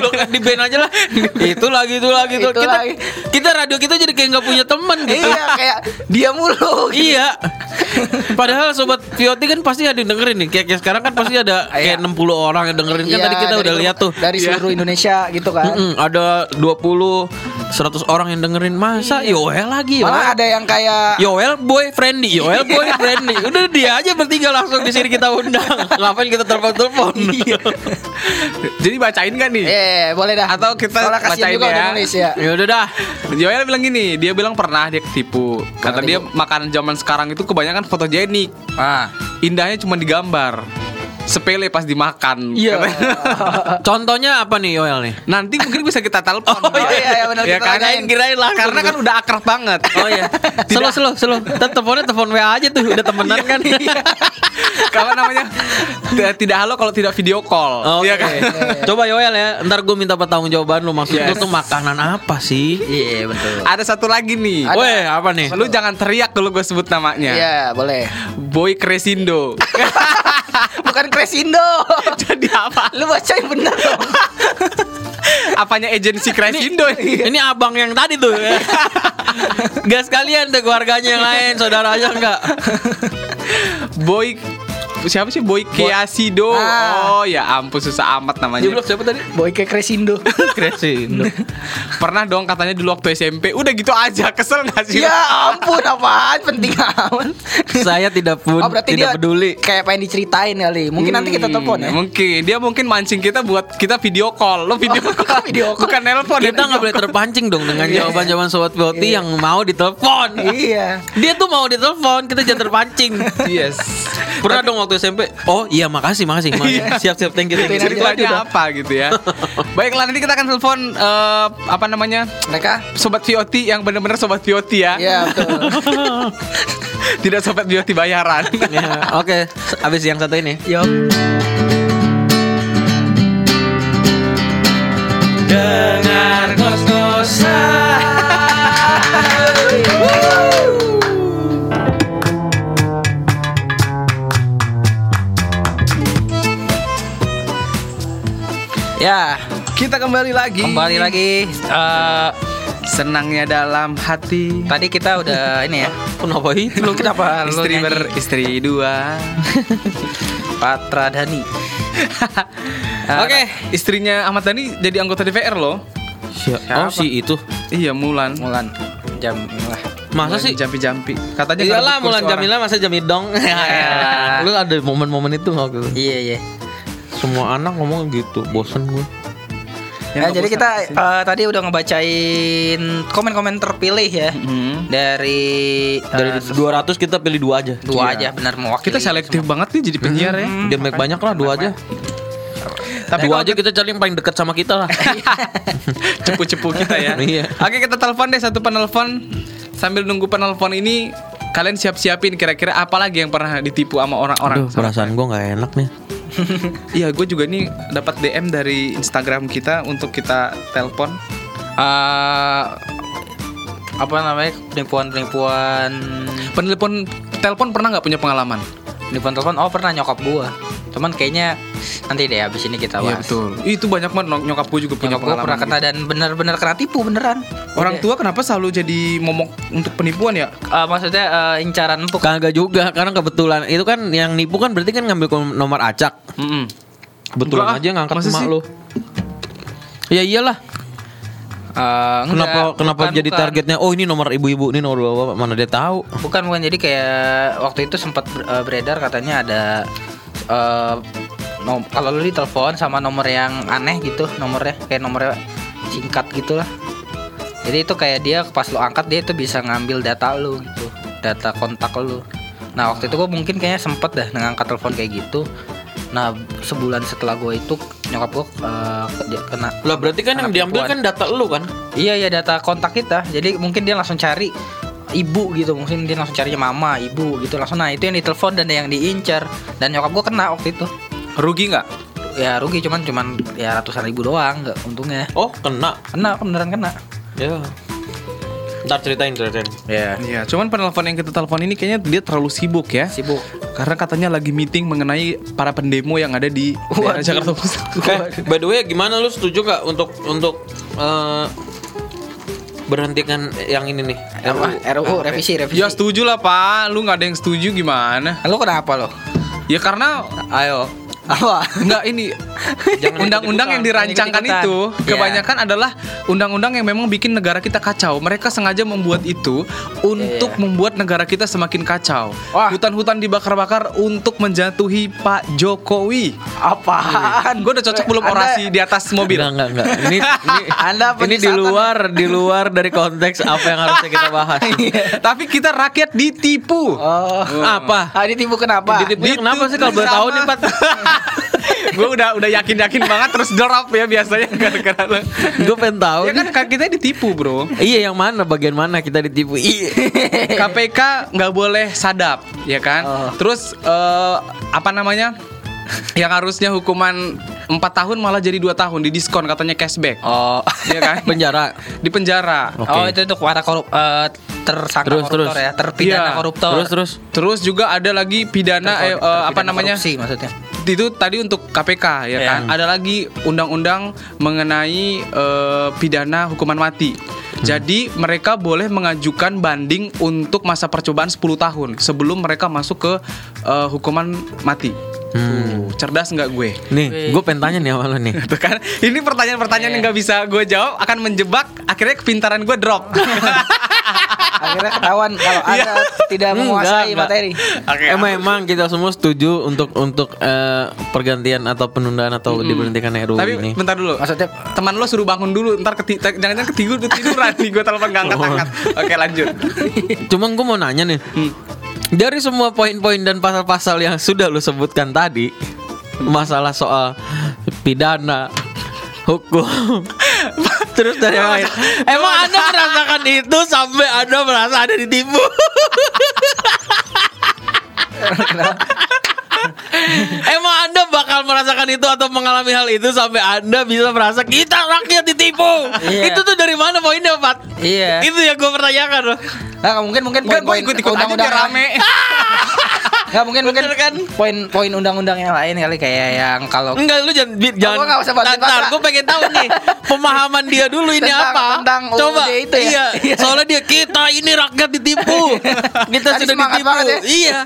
Lu di band aja lah. itu lagi itu lagi itu. Kita lagi. kita radio kita jadi kayak nggak punya teman gitu. iya, kayak dia mulu. Iya. Padahal sobat Vioti kan pasti ada yang dengerin nih. Kayak, kayak sekarang kan pasti ada kayak 60 orang yang dengerin kan Iya, tadi kita udah lihat tuh. Dari seluruh Indonesia gitu kan. Mm-mm, ada 20 100 orang yang dengerin masa Yoel lagi Malah Yoel. ada yang kayak Yoel boy friendly, Yoel boy friendly. Udah dia aja bertiga langsung di sini kita undang. Ngapain kita telepon-telepon? Jadi bacain kan nih? Eh, boleh dah. Atau kita Soalnya bacain juga ya. nulis ya. ya udah dah. Joel bilang gini, dia bilang pernah dia ketipu. Kata dia makanan zaman sekarang itu kebanyakan fotogenik. Ah. Indahnya cuma digambar. Sepele pas dimakan. Iya. Contohnya apa nih Yoel nih? Nanti mungkin bisa kita telepon. Oh, iya, iya, benar, Ya kita kan? tanyain. Kirain langsung. Karena kan udah akrab banget. Oh iya. Slow slow slow. Tetep teleponnya telepon WA aja tuh udah temenan kan. Kalau namanya tidak, halo kalau tidak video call. Oh, Iya kan? Coba Yoel ya, ntar gue minta pertanggung jawaban lu maksud lu tuh makanan apa sih? Iya, betul. Ada satu lagi nih. Ada. Weh, apa nih? Lu jangan teriak kalau gue sebut namanya. Iya, boleh. Boy Cresindo. Bukan Kresindo. Jadi apa? Lu bacain bener dong. Apanya agensi Cresindo ini? Ini abang yang tadi tuh. Gak sekalian tuh keluarganya yang lain, saudaranya enggak. Boy siapa sih Boy Keasido? Ah. Oh ya ampun susah amat namanya. siapa tadi? Boy kayak Kresindo. Kresindo. Pernah dong katanya dulu waktu SMP. Udah gitu aja kesel gak sih? ya ampun apaan penting amat. Saya tidak pun Oh berarti tidak dia peduli. kayak pengen diceritain kali. Mungkin nanti kita telepon ya. Hmm, Mungkin dia mungkin mancing kita buat kita video call. Lo video call. Video call. Bukan nelpon. Kita nggak boleh terpancing dong dengan jawaban-jawaban sobat Beauty yang mau ditelepon. Iya. Dia tuh mau ditelepon, kita jangan terpancing. Yes. Pernah dong waktu SMP. Oh iya makasih makasih. makasih. Siap siap thank you. Thank you. Ceritanya apa gitu ya. Baiklah nanti kita akan telepon eh, apa namanya? Mereka Sobat VOT yang benar-benar sobat VOT ya. Iya betul. Tidak sobat VOT bayaran. Ya, Oke, abis yang satu ini. Yo. Dengar Ya, Kita kembali lagi. kembali lagi. Eh, Senangnya dalam hati. tadi kita udah ini ya. Kenapa itu? Lu kenapa Istri beristri dua. Patra Dani. Oke, istrinya Ahmad Dhani jadi anggota DPR loh. Oh si itu. Iya, Mulan. Mulan jam lah. Masa sih? Jampi-jampi. Katanya Iyalah Mulan. Jamila masa Jamidong. Elah. Lu ada momen-momen itu nggak gitu? Iya iya. Semua anak ngomong gitu, bosen gue. Yang Nah, jadi kita sih. eh, tadi udah ngebacain komen-komen terpilih ya Hmm. dari eh, Dari 200 kita pilih dua aja. dua Iya. aja benar mewakili. Kita selektif banget nih jadi penyiar ya. Dia make banyak lah dua aja. Tapi dua aja kita cari yang paling dekat sama kita lah. cepu-cepu kita ya. Iya. Oke, kita telepon deh satu penelpon. Sambil nunggu penelpon ini kalian siap-siapin kira-kira apa lagi yang pernah ditipu sama orang-orang. Aduh, perasaan gue nggak enak nih. Iya, gue juga nih dapat DM dari Instagram kita untuk kita telepon. Eh, apa namanya? Penipuan-penipuan. Penelpon telepon pernah nggak punya pengalaman? penipuan telepon? Oh pernah. Nyokap gua cuman kayaknya nanti deh abis ini kita Iya bahas betul. Itu banyak banget nyok- nyokap gue juga punya nyokap pengalaman. pernah kena gitu. dan benar-benar kena tipu beneran Orang Iya. tua kenapa selalu jadi momok untuk penipuan ya? Eh, maksudnya eh, incaran empuk Kagak juga karena kebetulan itu kan yang nipu kan berarti kan ngambil nomor acak. Kebetulan Enggak ah, aja ngangkat masa emak sih? lu. Ya iyalah. Eh, enggak, Kenapa kenapa bukan, jadi bukan. targetnya oh ini nomor ibu-ibu, ini nomor bapak, mana dia tahu. bukan bukan jadi kayak waktu itu sempat ber- beredar katanya ada eh nom- kalau lu ditelepon sama nomor yang aneh gitu nomornya kayak nomornya singkat gitu lah Jadi itu kayak dia pas lo angkat dia itu bisa ngambil data lu gitu, data kontak lu. Nah waktu itu gue mungkin kayaknya sempet dah ngangkat telepon kayak gitu. Nah sebulan setelah gue itu nyokap gue kena. Lah berarti kan yang diambil kan data lu kan? Iya iya data kontak kita. Jadi mungkin dia langsung cari ibu gitu mungkin dia langsung carinya mama ibu gitu langsung nah itu yang ditelepon dan yang diincar dan nyokap gue kena waktu itu Rugi nggak? ya rugi cuman cuman ya ratusan ribu doang nggak untungnya Oh, kena. kena beneran kena Ya. Ntar ceritain, ceritain. ya Iya, cuman penelpon yang kita telepon ini kayaknya dia terlalu sibuk ya. sibuk Karena katanya lagi meeting mengenai para pendemo yang ada di. Jakarta Pusat. Eh, by the way, gimana lu setuju gak untuk untuk eh, berhentikan yang ini nih? apa? RUU revisi revisi. Ya setuju lah pak, lu nggak ada yang setuju gimana? lu kenapa lo Ya karena ayo. Apa? Enggak ini undang-undang yang dirancangkan itu Iya. kebanyakan adalah undang-undang yang memang bikin negara kita kacau. Mereka sengaja membuat itu untuk Iya. membuat negara kita semakin kacau. Hutan-hutan dibakar-bakar untuk menjatuhi Pak Jokowi. apaan Gue udah cocok belum Anda- orasi di atas mobil. Enggak, enggak, enggak. Ini ini Anda ini di penyesatan. luar di luar dari konteks apa yang harusnya kita bahas. Tapi kita rakyat ditipu. oh Apa? ah ditipu kenapa Ditipunya kenapa sih kalau boleh tahu nih, Pat? gue udah udah yakin yakin banget terus drop ya biasanya gara-gara lo. Gue pengen tahu. Ya kan kita ditipu bro. Iya, yang mana bagian mana kita ditipu? Iya. KPK nggak boleh sadap, ya kan? Oh. Terus eh, apa namanya? Yang harusnya hukuman 4 tahun malah jadi dua tahun di diskon katanya cashback. oh Iya kan? Penjara. Di penjara. Oke. oh itu untuk para korup eh, tersangka Terus, koruptor terus. ya terpidana Iya. koruptor Terus terus. Terus juga ada lagi pidana eh, eh, apa namanya? korupsi maksudnya Itu tadi untuk KPK ya Iya. kan. Ada lagi undang-undang mengenai eh, pidana hukuman mati. Jadi mereka boleh mengajukan banding untuk masa percobaan 10 tahun sebelum mereka masuk ke eh, hukuman mati. Hmm. Tuh, cerdas nggak gue? Nih, gue pengen tanya nih sama lo nih. Tuh kan, ini pertanyaan-pertanyaan yang nggak bisa gue jawab akan menjebak. Akhirnya kepintaran gue drop. akhirnya ketahuan kalau anda tidak menguasai Enggak, materi Oke. Emang emang kita semua setuju untuk untuk eh, pergantian atau penundaan atau diberhentikan RUU Tapi ini. bentar dulu. maksudnya Teman lo suruh bangun dulu, ntar keti jangan-jangan ketidur ketiduran nih gue telepon gak angkat-angkat. Oke lanjut. Cuma gue mau nanya nih. Dari semua poin-poin dan pasal-pasal yang sudah lu sebutkan tadi, masalah soal pidana, hukum, terus dari yang lain. Emang Anda merasakan itu sampai Anda merasa ada ditipu? Emang Anda bakal merasakan itu atau mengalami hal itu sampai Anda bisa merasa kita rakyat ditipu? Iya. Itu tuh dari mana poinnya, Pak? iya Itu yang gue pertanyakan loh. Nah, mungkin mungkin poin-poin ikut-ikut aja biar rame. Nggak mungkin mungkin kan? poin-poin undang-undang yang lain kali kayak yang kalau Enggak lu jangan jangan. gua usah bantuin Ntar, gue pengen tahu nih pemahaman dia dulu ini Tentang- apa. tentang UUD Coba. itu ya? Iya. Soalnya dia kita ini rakyat ditipu. kita Tadi sudah ditipu. ya. Iya.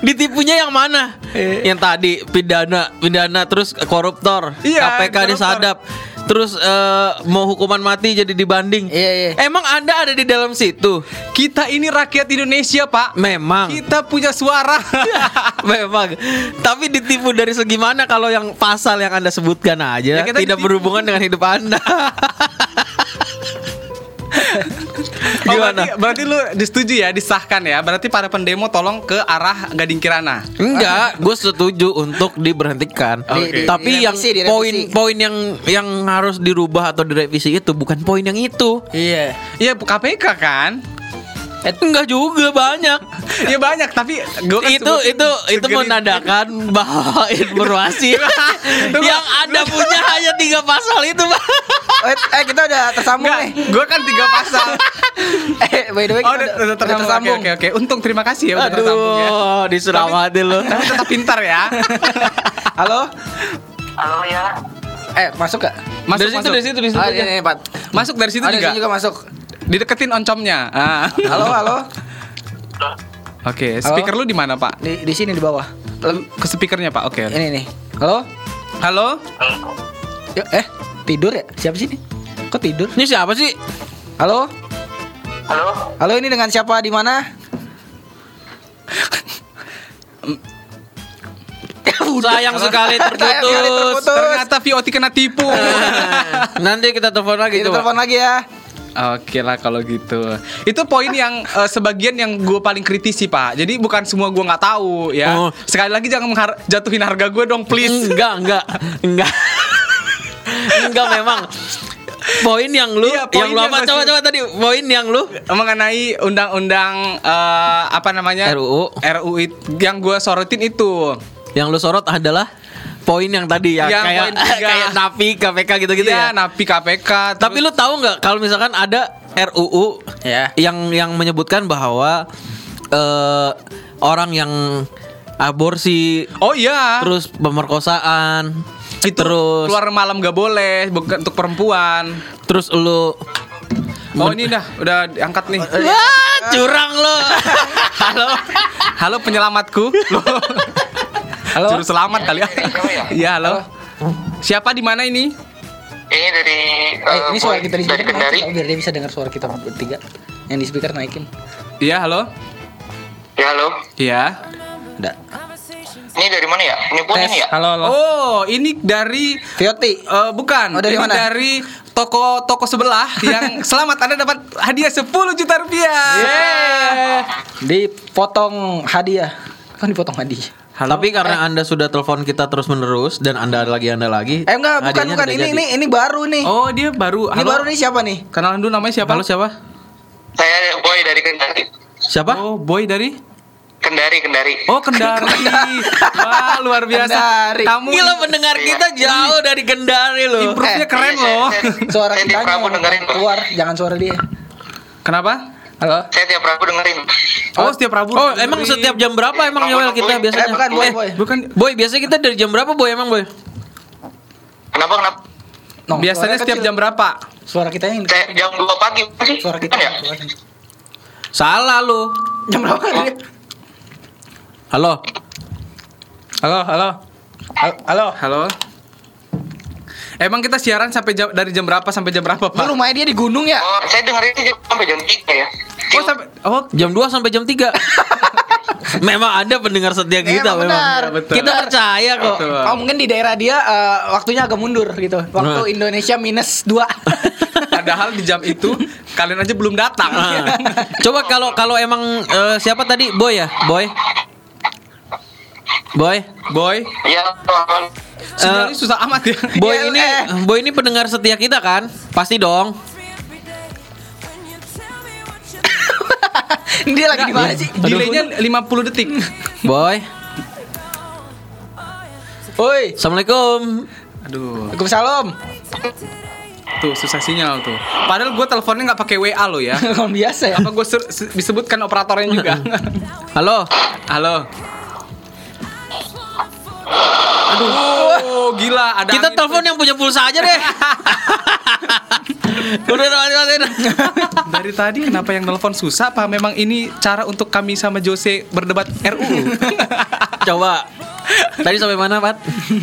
Ditipunya yang mana? Iya. yang tadi pidana, pidana terus koruptor, Iya, KPK koruptor. disadap. Terus eh, mau hukuman mati jadi dibanding. Iya, iya. Emang Anda ada di dalam situ? Kita ini rakyat Indonesia, Pak. Memang. Kita punya suara. Memang. Tapi ditipu dari segi mana kalau yang pasal yang Anda sebutkan aja Ya, kita tidak ditipu. berhubungan dengan hidup Anda. Oh, Gimana? berarti, berarti lu disetujui ya, disahkan ya. Berarti para pendemo tolong ke arah Gading Kirana. Enggak, gue setuju untuk diberhentikan. Di- di- Tapi yang direvisi, direvisi. poin-poin yang yang harus dirubah atau direvisi itu bukan poin yang itu. iya Iya, KPK kan? Enggak juga banyak. Ya banyak, tapi gue kan itu itu itu menandakan bahwa informasi yang Anda punya hanya tiga pasal itu, Pak. Eh, eh, kita udah tersambung nih gue kan tiga pasal. eh by the way Oh, kita udah, udah tersambung. Oke, oke, oke. Untung terima kasih ya udah tersambung ya. Aduh, diselamati lu. Tapi tetap pintar ya. halo Halo ya. eh masuk gak Masuk, dari situ, masuk. dari situ, dari situ. ah, aja. ini, ini, Pat. Masuk dari situ Ah, dari juga. sini juga masuk Dideketin oncomnya. Ah. halo halo Oke, speaker lu di mana, Pak? di di sini di bawah Ke speakernya, Pak. Oke. oke. ini nih halo Halo? Yuk, eh tidur ya siapa sih ini kok tidur Ini siapa sih? halo Halo. halo ini dengan siapa di mana Sayang sekali terputus. Ternyata VOT kena tipu. Nanti kita telepon lagi kita telepon lagi ya Oke lah kalau gitu. Itu poin yang eh, sebagian yang gue paling kritisi pak. Jadi bukan semua gue nggak tahu ya. Oh. Sekali lagi jangan menghar- jatuhin harga gue dong please. Enggak, enggak, enggak. Enggak memang. Poin yang lu, Iya, poin yang lu apa? gua Coba coba tadi poin yang lu Mengenai undang-undang eh, apa namanya RUU. RUU yang gue sorotin itu. yang lu sorot adalah poin yang tadi ya Yang kayak kayak napi KPK gitu-gitu Iya, ya. napi KPK. Tapi lu tahu nggak kalau misalkan ada RUU Ya. yang yang menyebutkan bahwa eh, orang yang aborsi Oh iya. terus pemerkosaan itu terus keluar malam gak boleh bukan untuk perempuan. terus lu Oh ini dah udah diangkat nih. Wah, curang lo. Halo, halo penyelamatku. Loh. Halo? Juru selamat kali ya. Ya? Iya halo. Siapa di mana ini? Ini dari Eh, eh, ini suara kita di dari Kendari. naikin, biar dia bisa dengar suara kita bertiga. Yang di speaker naikin. Iya halo. Ya halo. Iya. Udah. Ini dari mana ya? Ini pun ini ya? Halo, halo. Oh ini dari Vioti. eh, bukan. Oh, dari ini mana? dari toko toko sebelah yang selamat Anda dapat hadiah 10 juta rupiah. Dipotong hadiah. Kan dipotong hadiah. Halo. Tapi karena Anda sudah telepon kita terus menerus dan Anda lagi Anda lagi. Eh enggak, bukan bukan ini jadi. ini ini baru nih. Oh dia baru. ini Halo. baru nih siapa nih? Kenalan dulu namanya siapa? Halo siapa? Saya Boy dari Kendari. Siapa? Oh boy dari. Kendari, Kendari. Oh Kendari. Wah luar biasa. Kendari. Kamu Gila pendengar kita jauh dari Kendari loh. improve-nya Eh, keren Iya, loh. saya- saya- Suara saya kita dengerin keluar, jangan suara dia. Kenapa? Halo. Saya tiap Rabu dengerin. Oh setiap Rabu. Oh, emang setiap jam berapa emang Yoel kita Eh, biasanya? bukan, boy, Eh, boy. bukan Boy, biasanya kita dari jam berapa, Boy? Emang, Boy? Kenapa kenapa? No, biasanya setiap kecil. jam berapa? Suara kita yang jam 2 pagi sih. suara kita ya? Salah lu. Jam berapa dia? Halo. Halo, halo. Halo, halo. Halo. Emang kita siaran sampai jam, dari jam berapa sampai jam berapa, Lu Pak? rumahnya dia di gunung ya? Oh, saya dengerin jam sampai jam 3 ya. Oh, sampai oh, Jam 2 sampai jam 3. memang ada pendengar setia kita Memang memang. benar. Betul. Kita percaya kok. Betul. Oh mungkin di daerah dia eh, waktunya agak mundur gitu. Waktu Nah. Indonesia minus 2 padahal di jam itu kalian aja belum datang. Ah. Coba kalau kalau emang eh, siapa tadi? Boy ya? Boy. Boy. Boy, Iya, sinyalnya susah amat ya. Boy Iya, ini eh. Boy ini pendengar setia kita kan? Pasti dong. Dia lagi di mana sih? Delaynya 50 detik. Boy. Woi, Assalamualaikum. Aduh, Waalaikumsalam. tuh susah sinyal tuh. Padahal gue teleponnya nggak pakai WA lo ya. Kalau biasa ya. Apa gue disebutkan operatornya juga? Halo. Halo. Aduh, oh, gila ada Kita telepon yang punya pulsa aja deh. Udah. Dari tadi kenapa yang telepon susah? Apa memang ini cara untuk kami sama Jose berdebat RUU? Coba. Tadi sampai mana, Pat?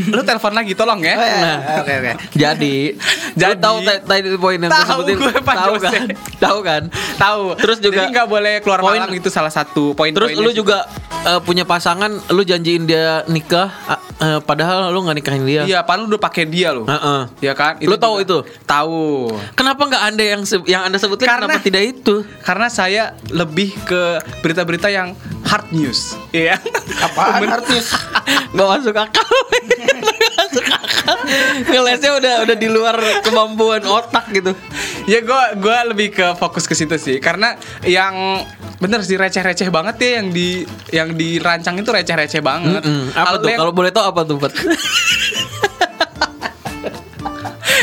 Lu telepon lagi tolong ya. Oh, ya. Nah. Oke oke. Jadi, Jadi- Jadi tahu ta- tadi poin yang Tahu sebutin? gue, Pak tahu Jose. kan? Tahu kan? Tahu. Terus juga Jadi nggak boleh keluar poin- malam itu salah satu poin. Terus lu juga eh, punya pasangan, lu janjiin dia nikah, ah, eh, padahal lu nggak nikahin dia. Iya, pan lu udah pakai dia lo. Heeh. Iya kan? Lu tahu itu? Tahu. Kenapa nggak anda yang yang anda sebutkan? Karena- kenapa tidak itu? Karena saya lebih ke berita-berita yang hard news. Iya. Apaan artis? Gak masuk akal. Nggak masuk akal. Ngelesnya udah udah di luar kemampuan otak gitu. ya gua gua lebih ke fokus ke situ sih karena yang bener sih receh-receh banget ya yang di yang dirancang itu receh-receh banget. Mm-mm. Apa Kalau tuh? yang- Kalau boleh tahu apa tuh, Pat?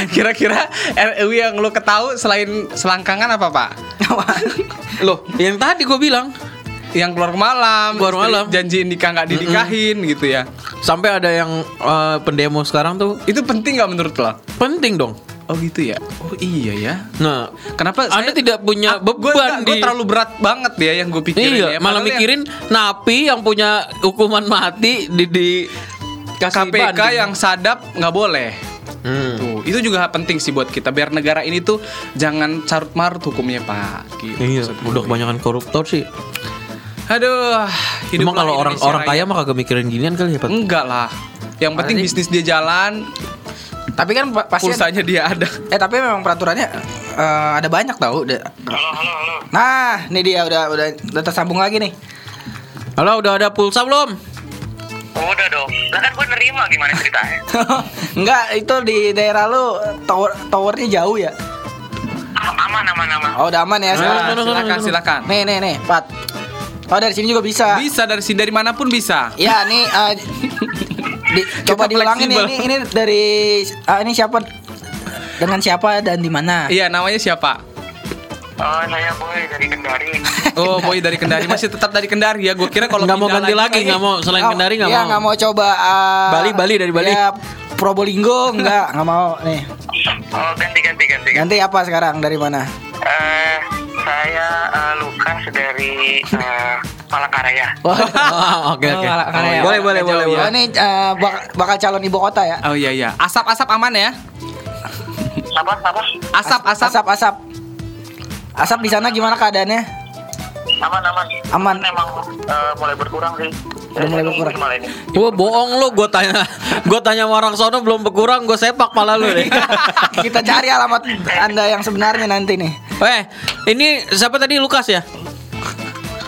kira-kira RUU yang lu ketahu selain selangkangan apa, Pak? Loh, yang tadi gue bilang Yang keluar malam, Keluar malam. janji nikah nggak dinikahin gitu ya. sampai ada yang eh, pendemo sekarang tuh Itu penting nggak menurut lo? penting dong. Oh gitu ya. Oh iya ya. Nah, Kenapa Anda tidak punya gue beban di terlalu berat banget ya yang gue pikirin Iya, ya. malah mikirin napi yang punya hukuman mati di di yang kasih KPK banding. yang sadap nggak boleh. Hmm. Tuh, itu juga penting sih buat kita biar negara ini tuh jangan carut marut hukumnya pak. Gitu, Iya, udah kebanyakan koruptor sih. Aduh, Emang hiduplah kalau orang orang kaya mah kagak mikirin ginian kali ya, Pat? enggak lah. Yang penting bisnis dia jalan, Tapi kan pa- pasti Pulsanya dia ada. Eh tapi memang peraturannya eh, ada banyak tau. Udah. Halo, halo, halo. Nah, ini dia udah udah udah tersambung lagi nih. Halo, udah ada pulsa belum? Udah dong. Lah kan gue nerima gimana ceritanya? Enggak, itu di daerah lu tower towernya jauh ya. Ah, aman, aman, aman. Oh, udah aman ya nah, Silakan, silakan. Nih, nih, nih, Pat. Oh, dari sini juga bisa. Bisa dari sini dari mana pun bisa. Ya, nih eh, di- coba diulangin nih. fleksibel. Ini ini dari ah, ini siapa? Dengan siapa dan di mana? Iya, namanya siapa? Oh, saya boy dari Kendari. Oh, boy dari Kendari masih tetap dari Kendari ya. Gue kira kalau Nggak mau ganti lagi, nggak mau selain Oh, Kendari nggak iya, mau. nggak mau coba ah, Bali, Bali, dari Bali. Ya, Probolinggo enggak, nggak mau nih. Oh, ganti, ganti, ganti. ganti. Ganti apa sekarang? Dari mana? Eh, saya eh, Lukas dari eh, Palangkaraya. Wah. Oh, Oke, Oh, oke. malah- karena ya. Boleh, boleh, boleh, ya. Oh, boleh. ini bak- bakal calon ibu kota ya? Oh iya iya. Asap-asap aman ya? Apa, apa? Asap asap. Asap, asap. Asap di sana gimana keadaannya? Aman, aman. Aman. Emang eh, mulai berkurang sih. Udah mulai berkurang. Malah ini. Gua bohong lu, gua tanya, gua tanya sama orang sono belum berkurang, gua sepak pala lu deh. Kita cari alamat Anda yang sebenarnya nanti nih. Eh, ini siapa tadi Lukas ya?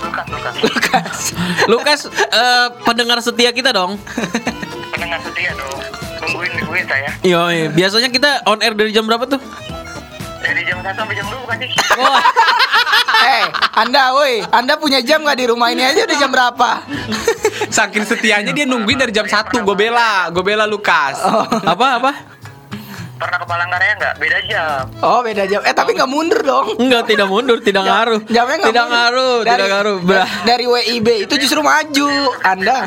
Lukas, Lukas. Lukas. Lukas eh, pendengar setia kita dong. Pendengar setia dong. Tungguin, tungguin saya. Iya, biasanya kita on air dari jam berapa tuh? Dari jam 1 sampai jam 2 bukan sih? Eh, Anda, woi, Anda punya jam nggak di rumah ini aja udah jam berapa? Saking setianya dia nungguin dari jam 1 Gue bela, gue bela Lukas. Apa apa? Pernah ke Palangkaraya nggak? Beda jam. Oh, beda jam. Eh, tapi nggak mundur dong. Enggak, tidak mundur, tidak ngaruh. Jamnya nggak Tidak mundur. ngaruh, Dari- tidak ngaruh. Bra- Dari WIB itu justru maju. Anda.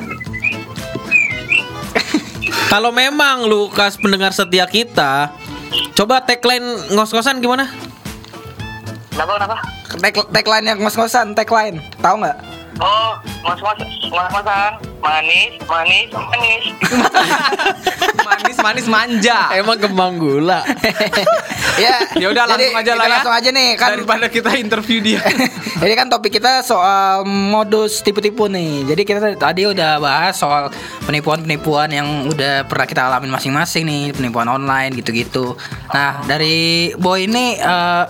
Kalau memang Lukas pendengar setia kita, coba tagline ngos-ngosan gimana? Kenapa, kenapa? Tag tagline yang ngos-ngosan, tagline. Tahu nggak? Oh, mas-mas, mas-masan. Manis, manis, manis. Manis manis manja. Emang kembang gula. ya. Ya udah langsung aja lah ya. Langsung aja nih kan. Daripada kita interview dia. Jadi kan topik kita soal modus tipu-tipu nih. Jadi kita tadi udah bahas soal penipuan-penipuan yang udah pernah kita alamin masing-masing nih, penipuan online gitu-gitu. Nah, dari Boy ini eh,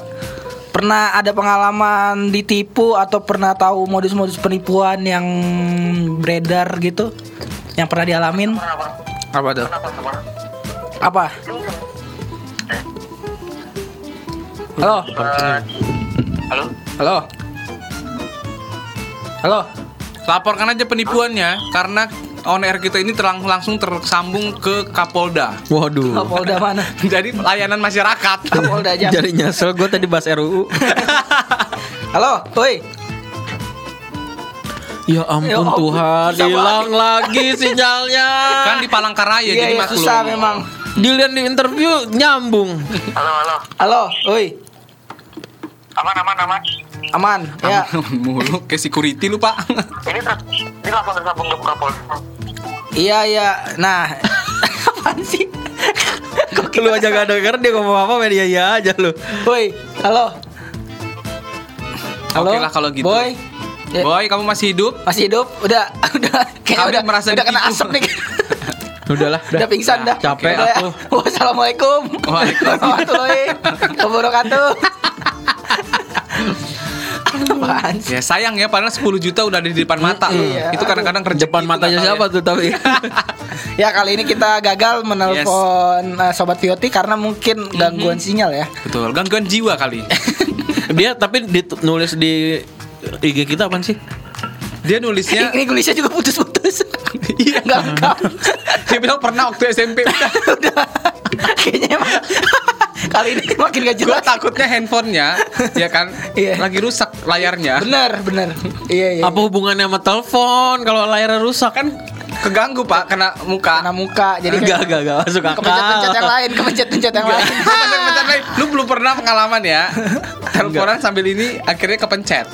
pernah ada pengalaman ditipu atau pernah tahu modus-modus penipuan yang beredar gitu? Yang pernah dialamin? Apa tuh? Apa? Halo? Halo? Halo? Halo? Laporkan aja penipuannya karena on air kita ini terlang langsung tersambung ke Kapolda. Waduh. Kapolda mana? Jadi layanan masyarakat. Kapolda aja. Jadi nyesel gue tadi bahas RUU. Halo, woi. Ya ampun Ya ampun, Tuhan, hilang lagi sinyalnya. kan di Palangkaraya Iya, jadi iya, maklum. susah memang. Dilihat di interview nyambung. Halo, halo. Halo, woi. Aman, aman, aman. Aman, ya. Mulu kayak security lu, Pak. Ini ter ini langsung tersambung ke Kapol. Iya, iya. Nah, apaan sih? Lu aja gak denger dia ngomong apa media ya aja lu. Woi, halo. Halo. Oke lah kalau gitu. Boy. Ya, Boy, kamu masih hidup? masih hidup? Udah, udah kayaknya Kami udah merasa udah kena asap nih. Udahlah, udah pingsan dah. Capek Udah ya. aku. Wassalamualaikum. Waalaikumsalam. Warahmatullahi wabarakatuh. Apaan sih? Ya sayang ya padahal 10 juta udah ada di depan mata. Iya. Itu kadang-kadang kerja Depan matanya siapa tuh tapi? Ya kali ini kita gagal menelpon uh, sobat Vioti karena mungkin gangguan sinyal ya. Betul, gangguan jiwa kali. dia tapi nulis di IG kita apaan sih? Dia nulisnya Ini tulisnya juga putus-putus. Iya. Enggak lengkap. dia bilang pernah waktu SMP udah. Udah. Kayaknya emang kali ini makin gak Gue jelas. takutnya handphonenya ya kan Iya. lagi rusak layarnya. Bener, bener. Iya, iya. Apa hubungannya sama telepon kalau layarnya rusak kan? Keganggu pak kena muka. Kena muka jadi Enggak, enggak, enggak masuk akal. kepencet-pencet yang lain, kepencet-pencet yang lain. Bentar, bentar, Lu belum pernah pengalaman ya Teleponan sambil ini akhirnya kepencet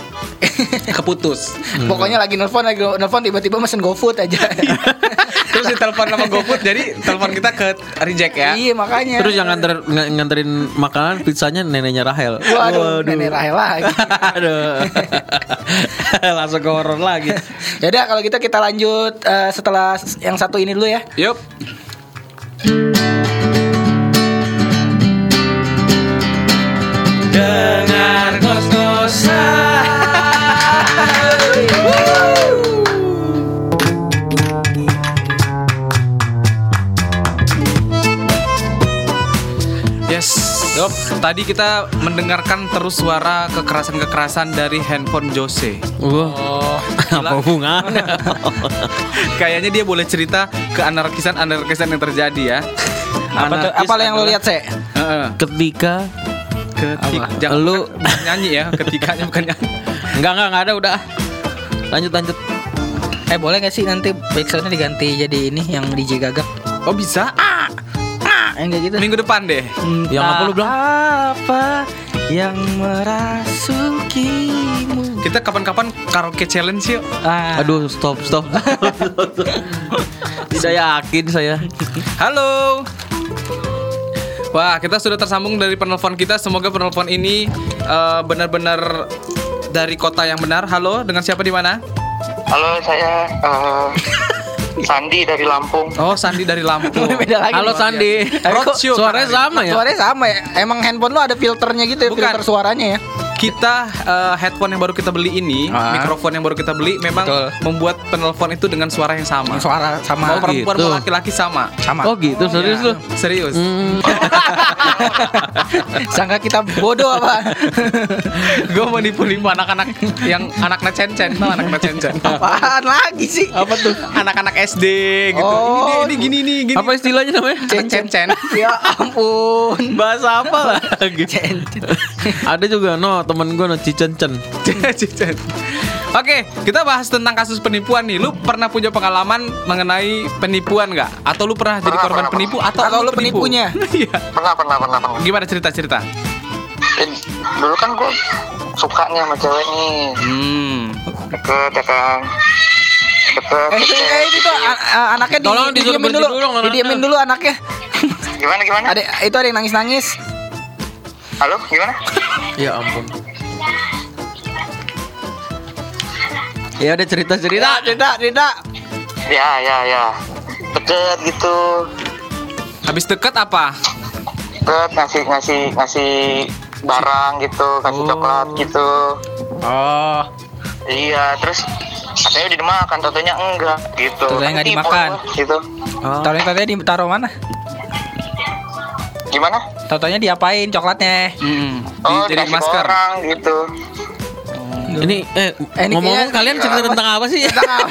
Keputus Pokoknya lagi nelfon, lagi nelfon tiba-tiba mesen GoFood aja. Terus ditelepon sama GoFood Jadi telepon kita ke reject ya Iya, makanya. Terus yang nganter ng- nganterin makanan pizzanya neneknya Rahel. Waduh, nenek Rahel lagi. Aduh. Langsung ke horor lagi. Yaudah kalau gitu kita lanjut uh, setelah yang satu ini dulu ya. Yup. Dengar kos-kosan. Yes. Tadi kita mendengarkan terus suara kekerasan-kekerasan dari handphone Jose. Wah, apa hubungannya? Kayaknya dia boleh cerita ke anarkisan-anarkisan yang terjadi ya. Apa tuh? Anarkis Apa yang lo lihat, Se? Heeh. Ketika Ketika Apa? jangan Lu- bukan nyanyi ya, ketikanya bukan nyanyi. Enggak, enggak, enggak ada udah. Lanjut, lanjut. Eh, boleh gak sih nanti backsoundnya diganti jadi ini yang DJ gagak? Oh bisa? Yang kayak gitu. Minggu depan deh. Yang apa lu bilang? Apa yang merasukimu? Kita kapan-kapan karaoke challenge yuk. Ah, Aduh, stop, stop. Tidak yakin saya. Halo. Wah, kita sudah tersambung dari penelpon kita. Semoga penelpon ini eh, benar-benar dari kota yang benar. Halo, dengan siapa di mana? Halo, saya eh, Sandi dari Lampung. Oh, Sandi dari Lampung. beda lagi. Halo. Sandi. Roadshow Suaranya sama ya? Suaranya sama ya. Emang handphone lo ada filternya gitu ya, Bukan. filter suaranya ya. Kita eh, headphone yang baru kita beli ini, Ah. mikrofon yang baru kita beli memang Betul. membuat penelpon itu dengan suara yang sama. Suara sama Mau perempuan gitu. mau laki-laki sama. sama. Oh gitu, serius lu? Serius. Hmm. Sangka kita bodoh apa? Gue mau nipu-nipu anak-anak yang anak-anak cencen, tau anak-anak cencen. Apaan lagi sih? Apa tuh? Anak-anak SD gitu. Oh. Ini, ini gini nih, gini. Apa istilahnya namanya? Anak cencen. Ya ampun. Bahasa apa lagi? Cencen. Ada juga no temen gue no cicencen. Cencen. Oke, kita bahas tentang kasus penipuan nih. Lu pernah punya pengalaman mengenai penipuan nggak? Atau lu pernah jadi Pernah, korban pernah, penipu? Atau, Atau lu penipu? penipunya? Iya. Pernah, pernah, pernah, pernah. Gimana cerita-cerita? Eh, dulu kan gue suka nih sama cewek nih. Hmm. Deket, ya kan. Deket. Eh, itu, eh, itu tuh a- a- anaknya di, Tolong disuruh didiemin berhenti dulu. dulu. Didiemin dulu anaknya. Gimana, gimana? Ada itu ada yang nangis-nangis. Halo, gimana? Ya ampun. Ya udah cerita cerita. Cerita, cerita. Ya, ya, ya. Deket gitu. Habis deket apa? Deket ngasih, ngasih, ngasih barang gitu, kasih Oh. coklat gitu. Oh. Iya, terus katanya udah dimakan, totonya enggak gitu. Totonya nggak Tipu, dimakan. Gitu. Taruhnya tatanya ditaruh mana? Gimana? Totonya diapain coklatnya? Hmm. Oh, ke masker. orang gitu. Ini eh, Eh, ini ngomong-ngomong kalian cerita tentang apa sih? Tentang apa?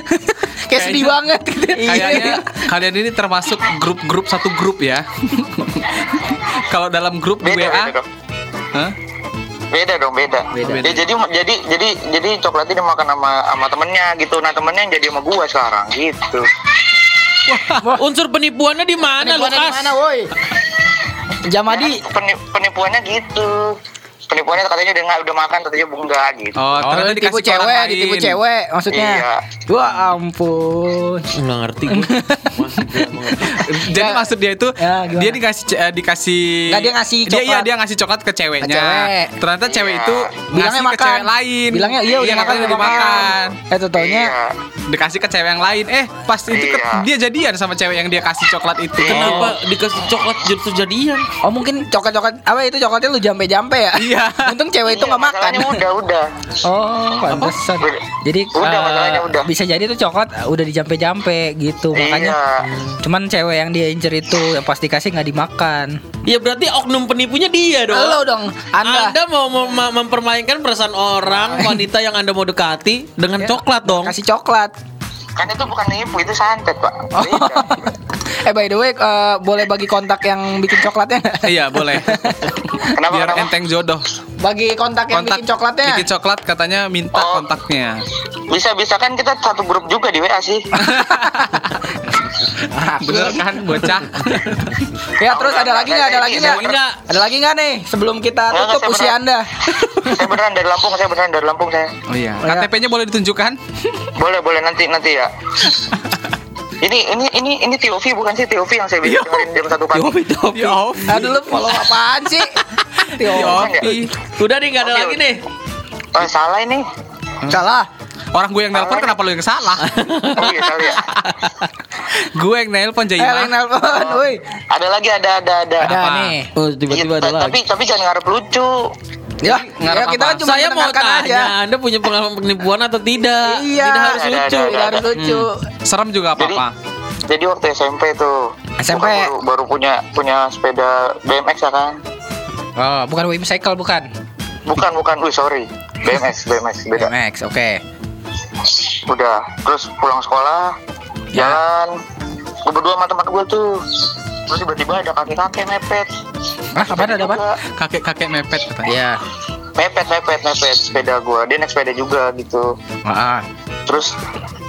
Kayak sedih banget gitu. Kayaknya kalian ini termasuk grup-grup satu grup ya. Kalau dalam grup di Beda, WA, beda dong. Hah? Beda dong, beda. Beda. Ya, jadi jadi jadi jadi coklatnya dimakan sama sama temennya gitu. Nah, temennya yang jadi sama gua sekarang gitu. Unsur penipuannya di mana, Penipuannya Lukas? di mana, woi? Jamadi. Ya, peni- penipuannya gitu. Penipuannya katanya udah udah makan, katanya enggak gitu. Oh, Oh, ternyata ditipu cewek, lain. ditipu cewek maksudnya. Iya. Wah ampun. Nggak ngerti gue. Gua. Jadi Ya. maksud dia itu Ya, gimana? dia dikasih eh, dikasih Nggak, dia ngasih dia iya coklat. dia ngasih coklat ke ceweknya. Ke cewek. Ternyata cewek Iya. itu Bilangnya ngasih ke makan. cewek lain. Bilangnya iya udah makan, katanya udah dimakan. Eh Iya. Dikasih ke cewek yang lain. Eh, pas itu ke- Iya. dia jadian sama cewek yang dia kasih coklat itu. Kenapa dikasih coklat justru jadian? Oh mungkin coklat-coklat apa itu coklatnya lu jampe-jampe ya? Iya. Untung cewek itu Iya, nggak makan. masalahnya udah, udah. Oh, pantesan. Jadi Udah, masalahnya udah. bisa jadi tuh coklat udah dijampe-jampe gitu. Makanya Iya. cuman cewek yang dia incer itu yang pasti kasih nggak dimakan. Ya berarti oknum penipunya dia dong. Lo dong, Anda. Anda mau mem- mem- mempermainkan perasaan orang wanita yang Anda mau dekati dengan Ya, coklat dong. Kasih coklat. Kan itu bukan nipu, itu santet, Pak. Oh. Eh by the way, eh, boleh bagi kontak yang bikin coklatnya? Iya, boleh. Kenapa, Biar kenapa? enteng jodoh. Bagi kontak yang bikin coklatnya. Bikin coklat katanya minta Oh. kontaknya. Bisa-bisa kan kita satu grup juga di WA sih. Bener kan, bocah? Ya terus ada lagi nggak? Ada lagi nggak? Ada lagi nggak nih? Sebelum kita tutup usia beneran. anda. saya beneran dari Lampung, saya beneran dari Lampung saya. Oh iya. Oh, iya. KTP-nya boleh ditunjukkan? Boleh, boleh nanti nanti ya. Ini ini ini ini TOV bukan sih TOV yang saya bisa dengerin jam satu pagi. Ya, off. Aduh lu follow apaan sih? Opi. Udah nih nggak ada lagi nih. Oh, salah ini. Salah. Orang gue yang nelpon kenapa lu yang salah? Oh iya kali ya. gue yang nelpon Eh, yang Jaima. nelpon, woi. Ada lagi ada ada ada. Ada Apa? nih. Oh, tiba-tiba Iya, ada lagi. tapi tapi jangan ngarep lucu. Ya, ngarep ya kita apa? cuma Saya mau tanya, aja. Anda punya pengalaman penipuan atau tidak? Iya. Tidak harus Ada, lucu. ada, Tidak harus lucu. Serem juga Jadi apa-apa. jadi waktu SMP tuh. SMP. Baru, baru punya punya sepeda BMX ya kan? Oh, bukan Wimcycle bukan. Bukan bukan, wih sorry. BMX BMX beda. BMX, oke. Udah, terus pulang sekolah, Ya. jalan. Gue berdua sama teman gue tuh. Terus tiba-tiba ada kakek-kakek mepet. Ah, apa ada apa? Kakek-kakek mepet katanya. Iya. Mepet, mepet, mepet sepeda gue. Dia naik sepeda juga gitu. Ah, Terus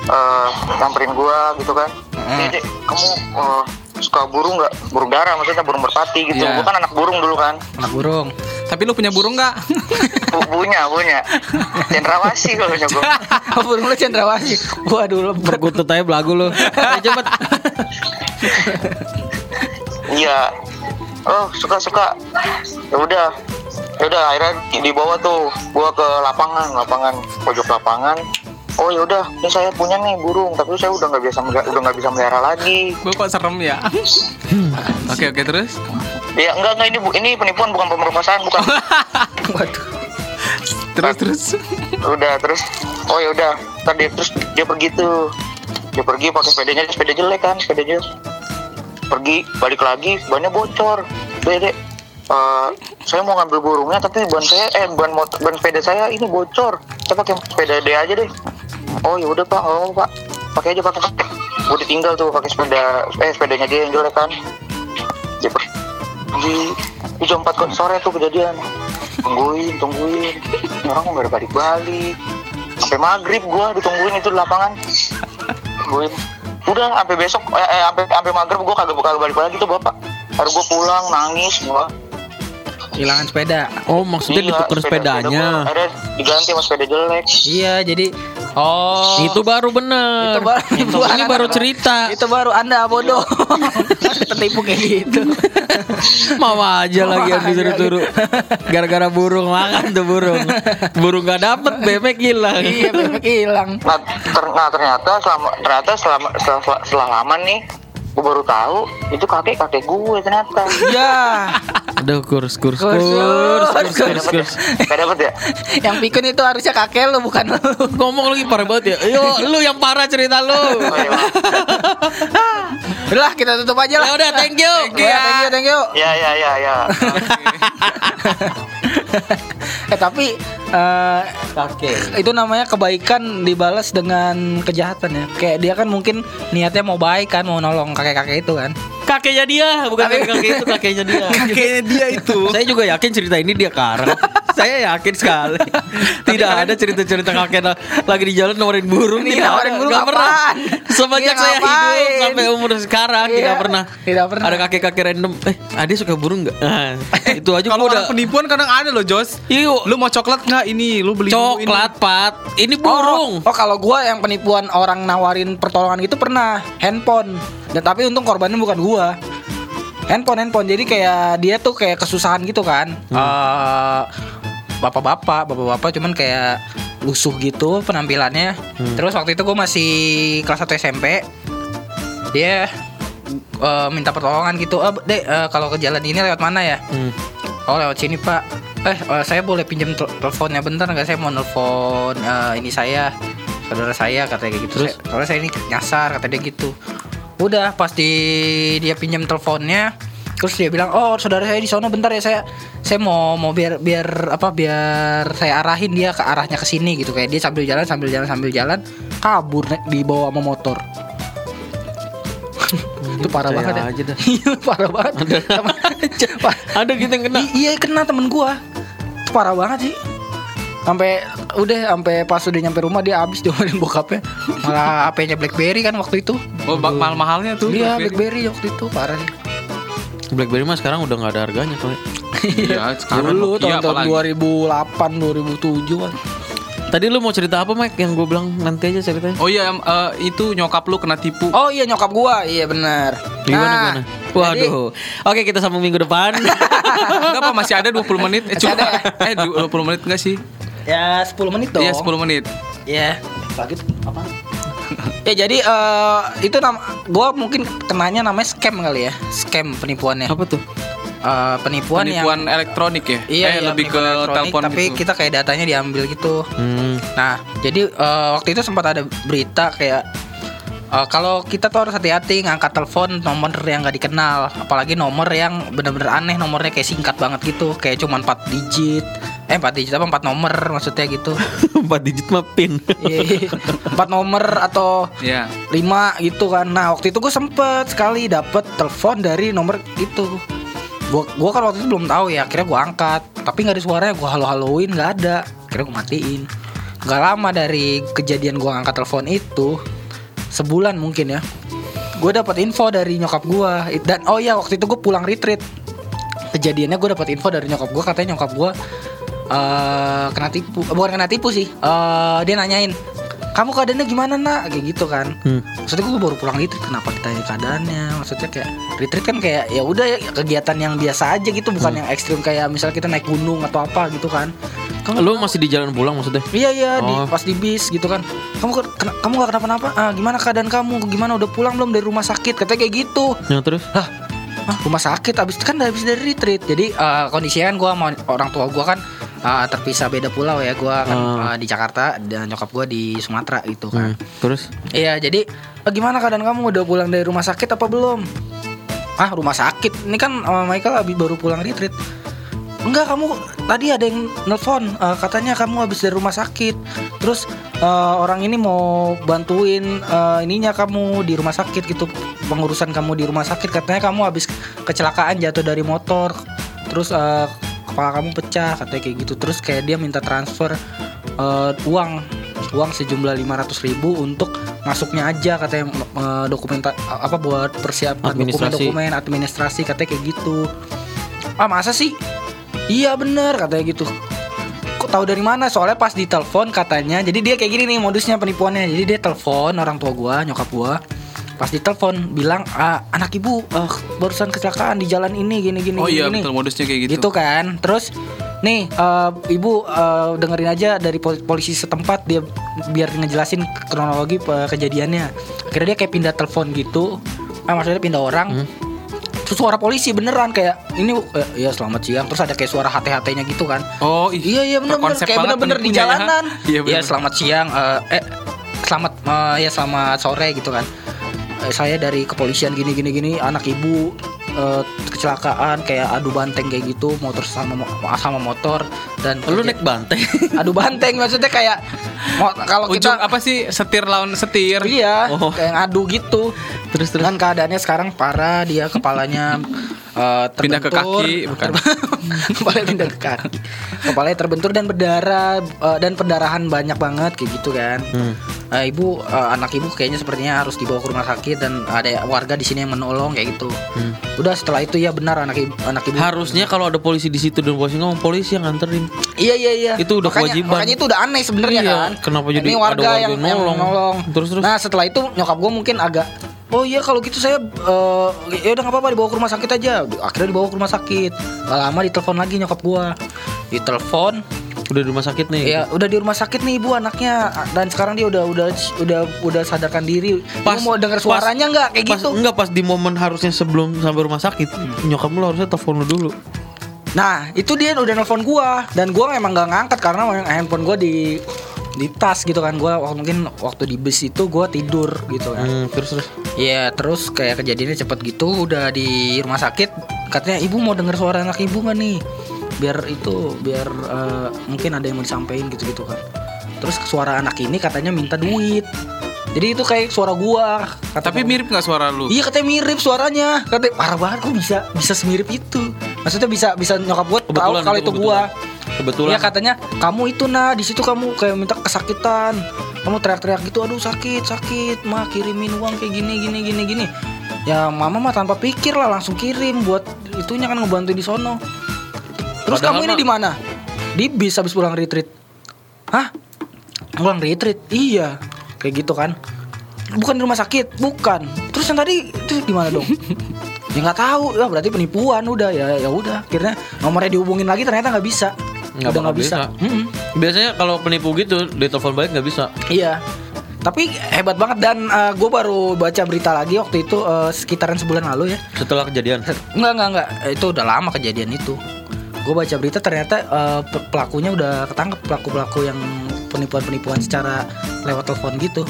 eh nyamperin gue gitu kan. Mm. Dek, kamu eh, suka burung nggak? Burung dara maksudnya burung merpati gitu. Iya. Gue kan anak burung dulu kan. anak burung. Tapi lu punya burung nggak? Punya, punya. Cendrawasih kalau punya. Oh, burung lu cendrawasih. Waduh, lebet. Berkutut aja belagu lu. Ayo cepet. Iya. Oh suka suka. Ya udah. Ya udah akhirnya di- dibawa tuh gua ke lapangan, lapangan pojok lapangan. Oh ya udah, ini saya punya nih burung, tapi saya udah nggak bisa udah nggak bisa melihara lagi. gue kok serem ya. Oke oke terus. Ya enggak enggak ini bu, ini penipuan bukan pemerkosaan bukan. Waduh. Terus terus. udah terus. Oh ya udah. Tadi terus dia pergi tuh. Dia pergi pakai sepedanya sepeda jelek kan sepeda jelek. Pergi balik lagi bannya bocor. Dede eh, saya mau ngambil burungnya tapi ban saya eh ban motor ban sepeda saya ini bocor. Saya pakai sepeda D aja deh. Oh ya udah pak. Oh pak. Pakai aja pakai pakai gue ditinggal tuh pakai sepeda eh sepedanya dia yang jelek kan. Dia pergi di jam 4 sore tuh kejadian. Tungguin tungguin. Ini orang kok nggak ada balik balik sampai maghrib gua ditungguin itu di lapangan. Tungguin. Udah sampai besok eh, eh, sampai sampai maghrib gua kagak kagak balik lagi tuh bapak. Harus gua pulang nangis gua. Kehilangan sepeda. Oh, maksudnya Iya, ditukar sepeda- sepeda sepedanya. gua. Akhirnya diganti sama sepeda jelek. Iya, jadi oh Itu baru bener. itu baru Ini baru cerita. Itu baru Anda bodoh. Tertipu kayak gitu. Mau aja lagi yang Mau aja disuruh-suruh. Gara-gara burung makan tuh burung. Burung gak dapet, bebek hilang. iya, bebek hilang. nah, ter- nah, ternyata selama ternyata selama setelah, setelah lama nih gua baru tahu itu kakek kakek gue ternyata Iya. Aduh, kurs, kurs, Kurs, kurs, kurs, kurs, kurs, kurs. Gak dapet ya? Yang pikun itu harusnya kakek lu bukan lu. Ngomong lagi parah banget ya. Yo, lu yang parah cerita lu. Oh, iya. Udah kita tutup aja lah. Ya udah, thank you. Thank you, thank you, thank you. ya ya ya ya eh tapi eh, Kakek. itu namanya kebaikan dibalas dengan kejahatan ya. Kayak dia kan mungkin niatnya mau baik kan, mau nolong kakek-kakek itu kan. Kakeknya dia, bukan Kakek- kakek itu kakeknya dia. Kakeknya dia itu. Saya juga yakin cerita ini dia karang. Saya yakin sekali. Tidak ada cerita-cerita kakek la- lagi di jalan nawarin burung. Ini Tidak nawarin ada. burung Nggak pernah. Semenjak Ini saya hidup sampai umur sekarang Iya, tidak pernah. tidak pernah. Ada kakek-kakek random. Eh, ade suka burung nggak? Nah, itu aja Kalau udah. penipuan kadang ada loh Jos. Yuk, Lu mau coklat nggak ini? Lu beli dulu ini. coklat pat. Ini burung. Oh, oh kalau gua yang penipuan orang nawarin pertolongan gitu pernah handphone. Dan tapi untung korbannya bukan gua. Handphone handphone. Jadi kayak dia tuh kayak kesusahan gitu kan. Eh, bapak-bapak, bapak-bapak cuman kayak lusuh gitu penampilannya. Terus waktu itu gua masih kelas 1 SMP. Dia eh, minta pertolongan gitu. Eh, Dek, eh, kalau ke jalan ini lewat mana ya? Hmm. Oh lewat sini pak Eh eh, saya boleh pinjam tel- teleponnya bentar nggak Saya mau nelfon eh, ini saya Saudara saya katanya kayak gitu Terus? Saya- saya ini nyasar kata dia gitu Udah pas di dia pinjam teleponnya Terus dia bilang oh saudara saya di sana bentar ya saya saya mau mau biar biar apa biar saya arahin dia ke arahnya ke sini gitu kayak. Dia sambil jalan sambil jalan sambil jalan kabur nek dibawa sama motor. Itu parah banget ya. aja dah. Iya, parah banget. Ada gitu yang kena. I- iya kena temen gua. Itu parah banget sih sampai udah sampai pas udah nyampe rumah dia habis diomelin bokapnya malah HP-nya BlackBerry kan waktu itu Oh, bak- mahal-mahalnya tuh. iya BlackBerry. BlackBerry waktu itu parah sih BlackBerry mah sekarang udah nggak ada harganya kali. Iya, sekarang dulu tahun-tahun apalagi. 2008 2007 kan Tadi lu mau cerita apa, Mike? Yang gue bilang nanti aja ceritanya. Oh iya, eh, itu nyokap lu kena tipu. oh iya nyokap gua iya benar Gimana Nah, gimana? Waduh. Oke, kita sambung minggu depan. Enggak apa masih ada 20 menit. Eh, cuma ada. eh du- 20 menit enggak sih? Ya 10 menit dong Iya, 10 menit. ya Kaget apa? ya jadi eh, itu nama gua mungkin kenanya namanya scam kali ya. Scam penipuannya. Apa tuh? Eh, penipuan, Penipuan yang elektronik ya? Iya, eh, iya, lebih ke telepon tapi gitu. kita kayak datanya diambil gitu. Hmm. Nah, jadi eh, waktu itu sempat ada berita kayak eh, kalau kita tuh harus hati-hati ngangkat telepon nomor yang nggak dikenal, apalagi nomor yang bener-bener aneh nomornya kayak singkat banget gitu, kayak cuma 4 digit. Eh 4 digit apa 4 nomor maksudnya gitu. Empat digit mah pin. Iya, Empat nomor atau Ya. lima gitu kan. Nah, waktu itu gue sempet sekali dapet telepon dari nomor itu. Gua, gua kan waktu itu belum tahu ya, akhirnya gua angkat. Tapi nggak ada suaranya, gua halo-haloin nggak ada. Akhirnya gua matiin. Gak lama dari kejadian gua angkat telepon itu, sebulan mungkin ya. Gue dapat info dari nyokap gua dan oh iya waktu itu gue pulang retreat. Kejadiannya gue dapat info dari nyokap gua katanya nyokap gua eh kena tipu, eh, bukan kena tipu sih. Eh dia nanyain, kamu keadaannya gimana nak? Kayak gitu kan. Hmm. Maksudnya gue baru pulang retreat, kenapa ditanya keadaannya? Maksudnya kayak retreat kan kayak ya udah ya kegiatan yang biasa aja gitu, bukan yang ekstrim kayak misalnya kita naik gunung atau apa gitu kan. Kamu Lu masih di jalan pulang maksudnya? Iya iya di Oh. pas di bis gitu kan. Kamu ke- kena- kamu gak kenapa-napa? Ah, gimana keadaan kamu? Gimana udah pulang belum dari rumah sakit? Katanya kayak gitu. Ya terus? Hah, ah, rumah sakit habis kan habis dari retreat. Jadi eh, kondisinya kan gua sama orang tua gua kan eh, terpisah beda pulau ya. Gua kan Ah. eh, di Jakarta dan nyokap gua di Sumatera gitu kan. Hmm. Terus? Iya, jadi gimana keadaan kamu udah pulang dari rumah sakit apa belum? Ah, rumah sakit. Ini kan eh, Michael habis baru pulang retreat. Enggak, kamu tadi ada yang nelfon eh, katanya kamu habis dari rumah sakit. Terus eh, orang ini mau bantuin eh, ininya kamu di rumah sakit gitu. Pengurusan kamu di rumah sakit katanya kamu habis kecelakaan jatuh dari motor. Terus eh, kepala kamu pecah katanya kayak gitu. Terus kayak dia minta transfer eh, uang uang sejumlah 500.000 ribu untuk masuknya aja katanya eh, dokumen apa buat persiapan dokumen-dokumen administrasi katanya kayak gitu. Ah masa sih? Iya bener katanya gitu. Kok tahu dari mana? Soalnya pas ditelepon katanya jadi dia kayak gini nih modusnya penipuannya. Jadi dia telepon orang tua gua nyokap gua pas ditelepon bilang ah, anak ibu eh, barusan kecelakaan di jalan ini gini gini Oh iya gini, betul modusnya kayak gitu. gitu kan. Terus nih eh, ibu eh, dengerin aja dari pol- polisi setempat dia biar ngejelasin kronologi pe- kejadiannya. Akhirnya dia kayak pindah telepon gitu. Ah maksudnya pindah orang. Terus suara polisi beneran kayak ini eh, ya selamat siang. Terus ada kayak suara HT-HT nya gitu kan. Oh iya iya bener bener kayak banget bener-bener di ya. jalanan. Iya ya bener. selamat siang eh, eh selamat eh, ya selamat sore gitu kan saya dari kepolisian gini gini gini anak ibu eh, kecelakaan kayak adu banteng kayak gitu motor sama sama motor dan Lu naik banteng. adu banteng maksudnya kayak kalau kita apa sih setir lawan setir? iya Oh. kayak ngadu gitu Terus terus. dengan keadaannya sekarang parah dia kepalanya eh, Pindah ke terbentur. kaki, bukan? kepalanya pindah ke kaki kepalanya terbentur dan berdarah eh, dan pendarahan banyak banget kayak gitu kan Hmm. Eh, ibu eh, anak ibu kayaknya sepertinya harus dibawa ke rumah sakit dan ada warga di sini yang menolong kayak gitu Hmm. udah setelah itu ya benar anak ibu anak ibu Harusnya kalau ada polisi di situ dan polisi ngomong polisi yang nganterin. Iya iya iya. Itu udah makanya, kewajiban. Makanya itu udah aneh sebenarnya Iya, kan. kenapa jadi Ini ada warga, warga yang, yang nolong? nolong. Terus, terus. Nah setelah itu nyokap gue mungkin agak Oh iya kalau gitu saya eh, ya udah nggak apa-apa dibawa ke rumah sakit aja. Akhirnya dibawa ke rumah sakit. Gak lama ditelepon lagi nyokap gue. Ditelepon, Udah di rumah sakit nih. ya udah di rumah sakit nih ibu anaknya dan sekarang dia udah udah udah udah sadarkan diri. Pas, mau denger suaranya nggak kayak pas, gitu? Enggak pas di momen harusnya sebelum sampai rumah sakit, nyokap lu harusnya telepon lu dulu. Nah itu dia udah nelfon gua dan gua memang gak ngangkat karena handphone gua di di tas gitu kan gua waktu mungkin waktu di bus itu gua tidur gitu kan. Hmm, terus terus. Iya terus kayak kejadiannya cepet gitu udah di rumah sakit katanya ibu mau denger suara anak ibu nggak nih biar itu biar eh, mungkin ada yang mau disampaikan gitu gitu kan. Terus suara anak ini katanya minta duit. Jadi itu kayak suara gua. Kata Tapi mirip nggak suara lu? Iya katanya mirip suaranya. Katanya parah banget kok bisa bisa semirip itu. Maksudnya bisa bisa nyokap gua tahu Kebetulan kalau itu, itu gua. Kebetulan. Iya katanya kamu itu nah di situ kamu kayak minta kesakitan. Kamu teriak-teriak gitu, aduh sakit sakit, mah kirimin uang kayak gini gini gini gini. Ya mama mah tanpa pikir lah langsung kirim buat itunya kan ngebantu di sono. Terus Padahal kamu ini di mana? Di bis habis pulang retreat. Hah? Pulang retreat? Iya. Kayak gitu kan. Bukan di rumah sakit, bukan. Terus yang tadi itu di mana dong? ya nggak tahu ya berarti penipuan udah ya ya udah akhirnya nomornya dihubungin lagi ternyata nggak bisa Nggak udah nggak bisa, bisa. Mm-mm. Biasanya kalau penipu gitu, di telepon balik nggak bisa. iya Tapi hebat banget dan gue baru baca berita lagi waktu itu eh, sekitaran sebulan lalu ya. Setelah kejadian. Enggak enggak enggak itu udah lama kejadian itu. Gue baca berita ternyata eh, pe- pelakunya udah ketangkep pelaku pelaku yang penipuan penipuan secara lewat telepon gitu.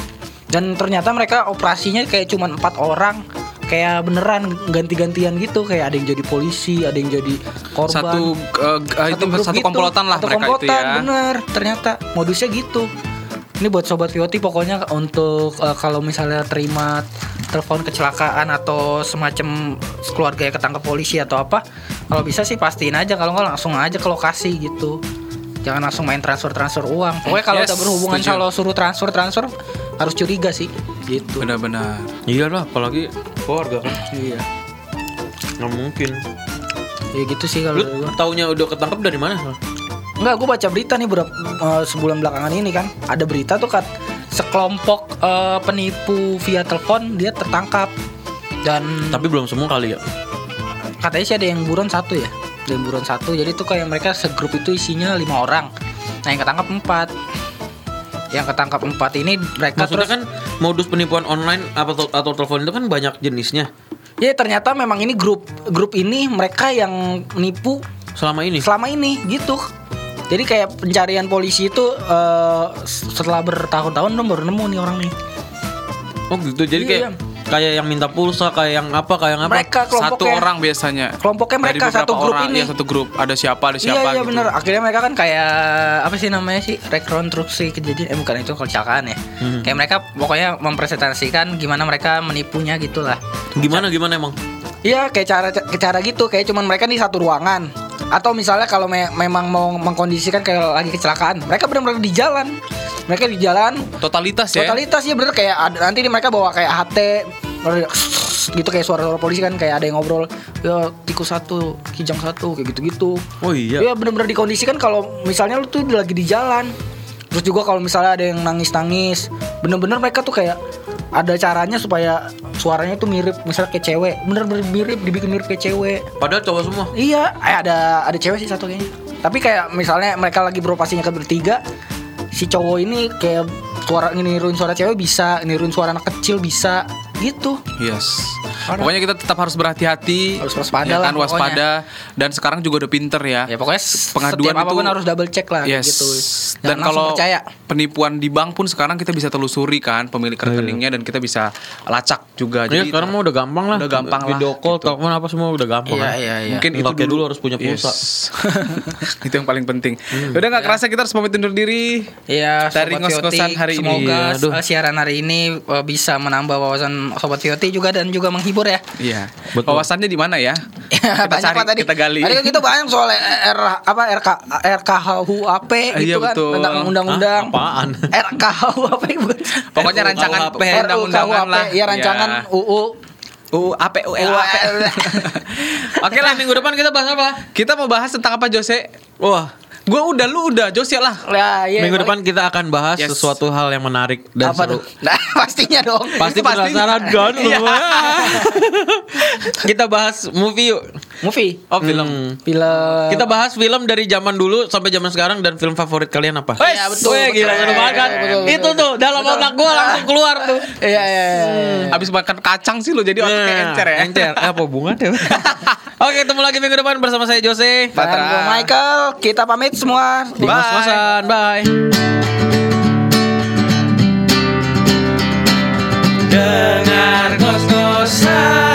Dan ternyata mereka operasinya kayak cuma empat orang kayak beneran ganti-gantian gitu kayak ada yang jadi polisi ada yang jadi korban Satu eh, eh, itu satu gitu. komplotan lah Satu mereka itu komplotan, ya. bener ternyata modusnya gitu ini buat sobat Vioti pokoknya untuk eh, kalau misalnya terima telepon kecelakaan atau semacam keluarga yang ketangkep polisi atau apa kalau bisa sih pastiin aja kalau nggak langsung aja ke lokasi gitu jangan langsung main transfer transfer uang pokoknya kalau Yes, udah berhubungan setuju. kalau suruh transfer transfer harus curiga sih gitu Benar-benar. Iya lah, apalagi keluarga kan. iya Nggak mungkin. ya gitu sih kalau Lu taunya udah ketangkep dari mana? Enggak, gue baca berita nih berapa eh, sebulan belakangan ini kan. Ada berita tuh kat sekelompok eh, penipu via telepon dia tertangkap dan Tapi belum semua kali ya. katanya sih ada yang buron satu ya. Ada yang buron satu. Jadi tuh kayak mereka segrup itu isinya lima orang. Nah yang ketangkap empat. Yang ketangkap empat ini mereka Maksudnya terus kan modus penipuan online atau atau telepon itu kan banyak jenisnya. ya ternyata memang ini grup grup ini mereka yang nipu Selama ini. selama ini gitu. Jadi kayak pencarian polisi itu eh, setelah bertahun-tahun baru nemu nih orang nih. Oh gitu. Jadi Iya, kayak iya. Kayak yang minta pulsa, kayak yang apa, kayak yang apa. Mereka Satu orang biasanya. kelompoknya mereka satu grup orang, ini. ya satu grup. Ada siapa, ada iya siapa iya gitu. bener. Akhirnya mereka kan kayak apa sih namanya sih rekonstruksi kejadian. Eh bukan itu kecelakaan ya. Hmm. Kayak mereka pokoknya mempresentasikan gimana mereka menipunya gitulah. Gimana gimana emang? Iya kayak cara cara gitu kayak cuman mereka di satu ruangan atau misalnya kalau me- memang mau mengkondisikan kayak lagi kecelakaan mereka benar-benar di jalan mereka di jalan. Totalitas ya. totalitas ya bener. Kayak ada, nanti mereka bawa kayak HT gitu kayak suara-suara polisi kan kayak ada yang ngobrol ya tikus satu kijang satu kayak gitu-gitu. Oh iya. ya bener-bener dikondisikan kalau misalnya lu tuh lagi di jalan. Terus juga kalau misalnya ada yang nangis-nangis bener-bener mereka tuh kayak ada caranya supaya suaranya tuh mirip misalnya kayak cewek. Bener-bener mirip dibikin mirip kayak cewek. Padahal cowok semua. iya eh, ada ada cewek sih satu kayaknya. Tapi kayak misalnya mereka lagi beroperasinya ke bertiga si cowok ini kayak suara niruin suara cewek bisa niruin suara anak kecil bisa gitu Yes. Parah. Pokoknya kita tetap harus berhati-hati. Harus waspada ya lah kan, waspada. Dan sekarang juga udah pinter ya. ya pokoknya Pengaduan setiap apa pun itu- harus double check lah Yes. gitu Dan Jangan kalau percaya penipuan di bank pun sekarang kita bisa telusuri kan pemilik rekeningnya dan kita bisa lacak juga. Iya, sekarang mah udah gampang lah. udah gampang lah, Video call, gitu. telepon apa semua udah gampang. Iya, kan. iya, iya. Mungkin itu dulu harus punya Yes. pulsa. itu yang paling penting. Udah nggak kerasa kita harus pamit undur diri. Iya, Dari ngos-ngosan hari ini. semoga Iya, uh, siaran hari ini uh, bisa menambah wawasan Sobat Vioti juga dan juga menghibur ya. Iya. Betul. Wawasannya di mana ya? kita banyak cari, tadi. kita gali. Tadi kan kita banyak soal R apa RK RKHUAP gitu Iya, kan betul. tentang undang-undang. Hah, apaan? RKHUAP. Pokoknya rancangan undang-undangan lah. Iya rancangan Ya. UU UU APULAP. Oke lah minggu depan kita bahas apa? Kita mau bahas tentang apa Jose? Wah, Gua udah lu udah Jose lah. Ya, iya, minggu baik. depan kita akan bahas Yes. sesuatu hal yang menarik dan apa seru. tuh? Nah, pastinya dong. Pasti pasti. penasaran kan lu? Iya. kita bahas movie yuk. Movie. Oh, film. Hmm. Film. Kita bahas film dari zaman dulu sampai zaman sekarang dan film favorit kalian apa? Oh, iya betul. Weh, gila, betul, betul, kan. Iya, betul, betul, itu tuh dalam betul. otak gue ah. langsung keluar tuh. Iya, iya. iya, iya. Hmm. Abis makan kacang sih lo jadi nah, otaknya encer ya. Encer. Apa hubungannya? Oke, ketemu lagi minggu depan bersama saya Jose. Patra. Michael. Kita pamit semua. Bye. Mas Bye. Dengar kos-kosan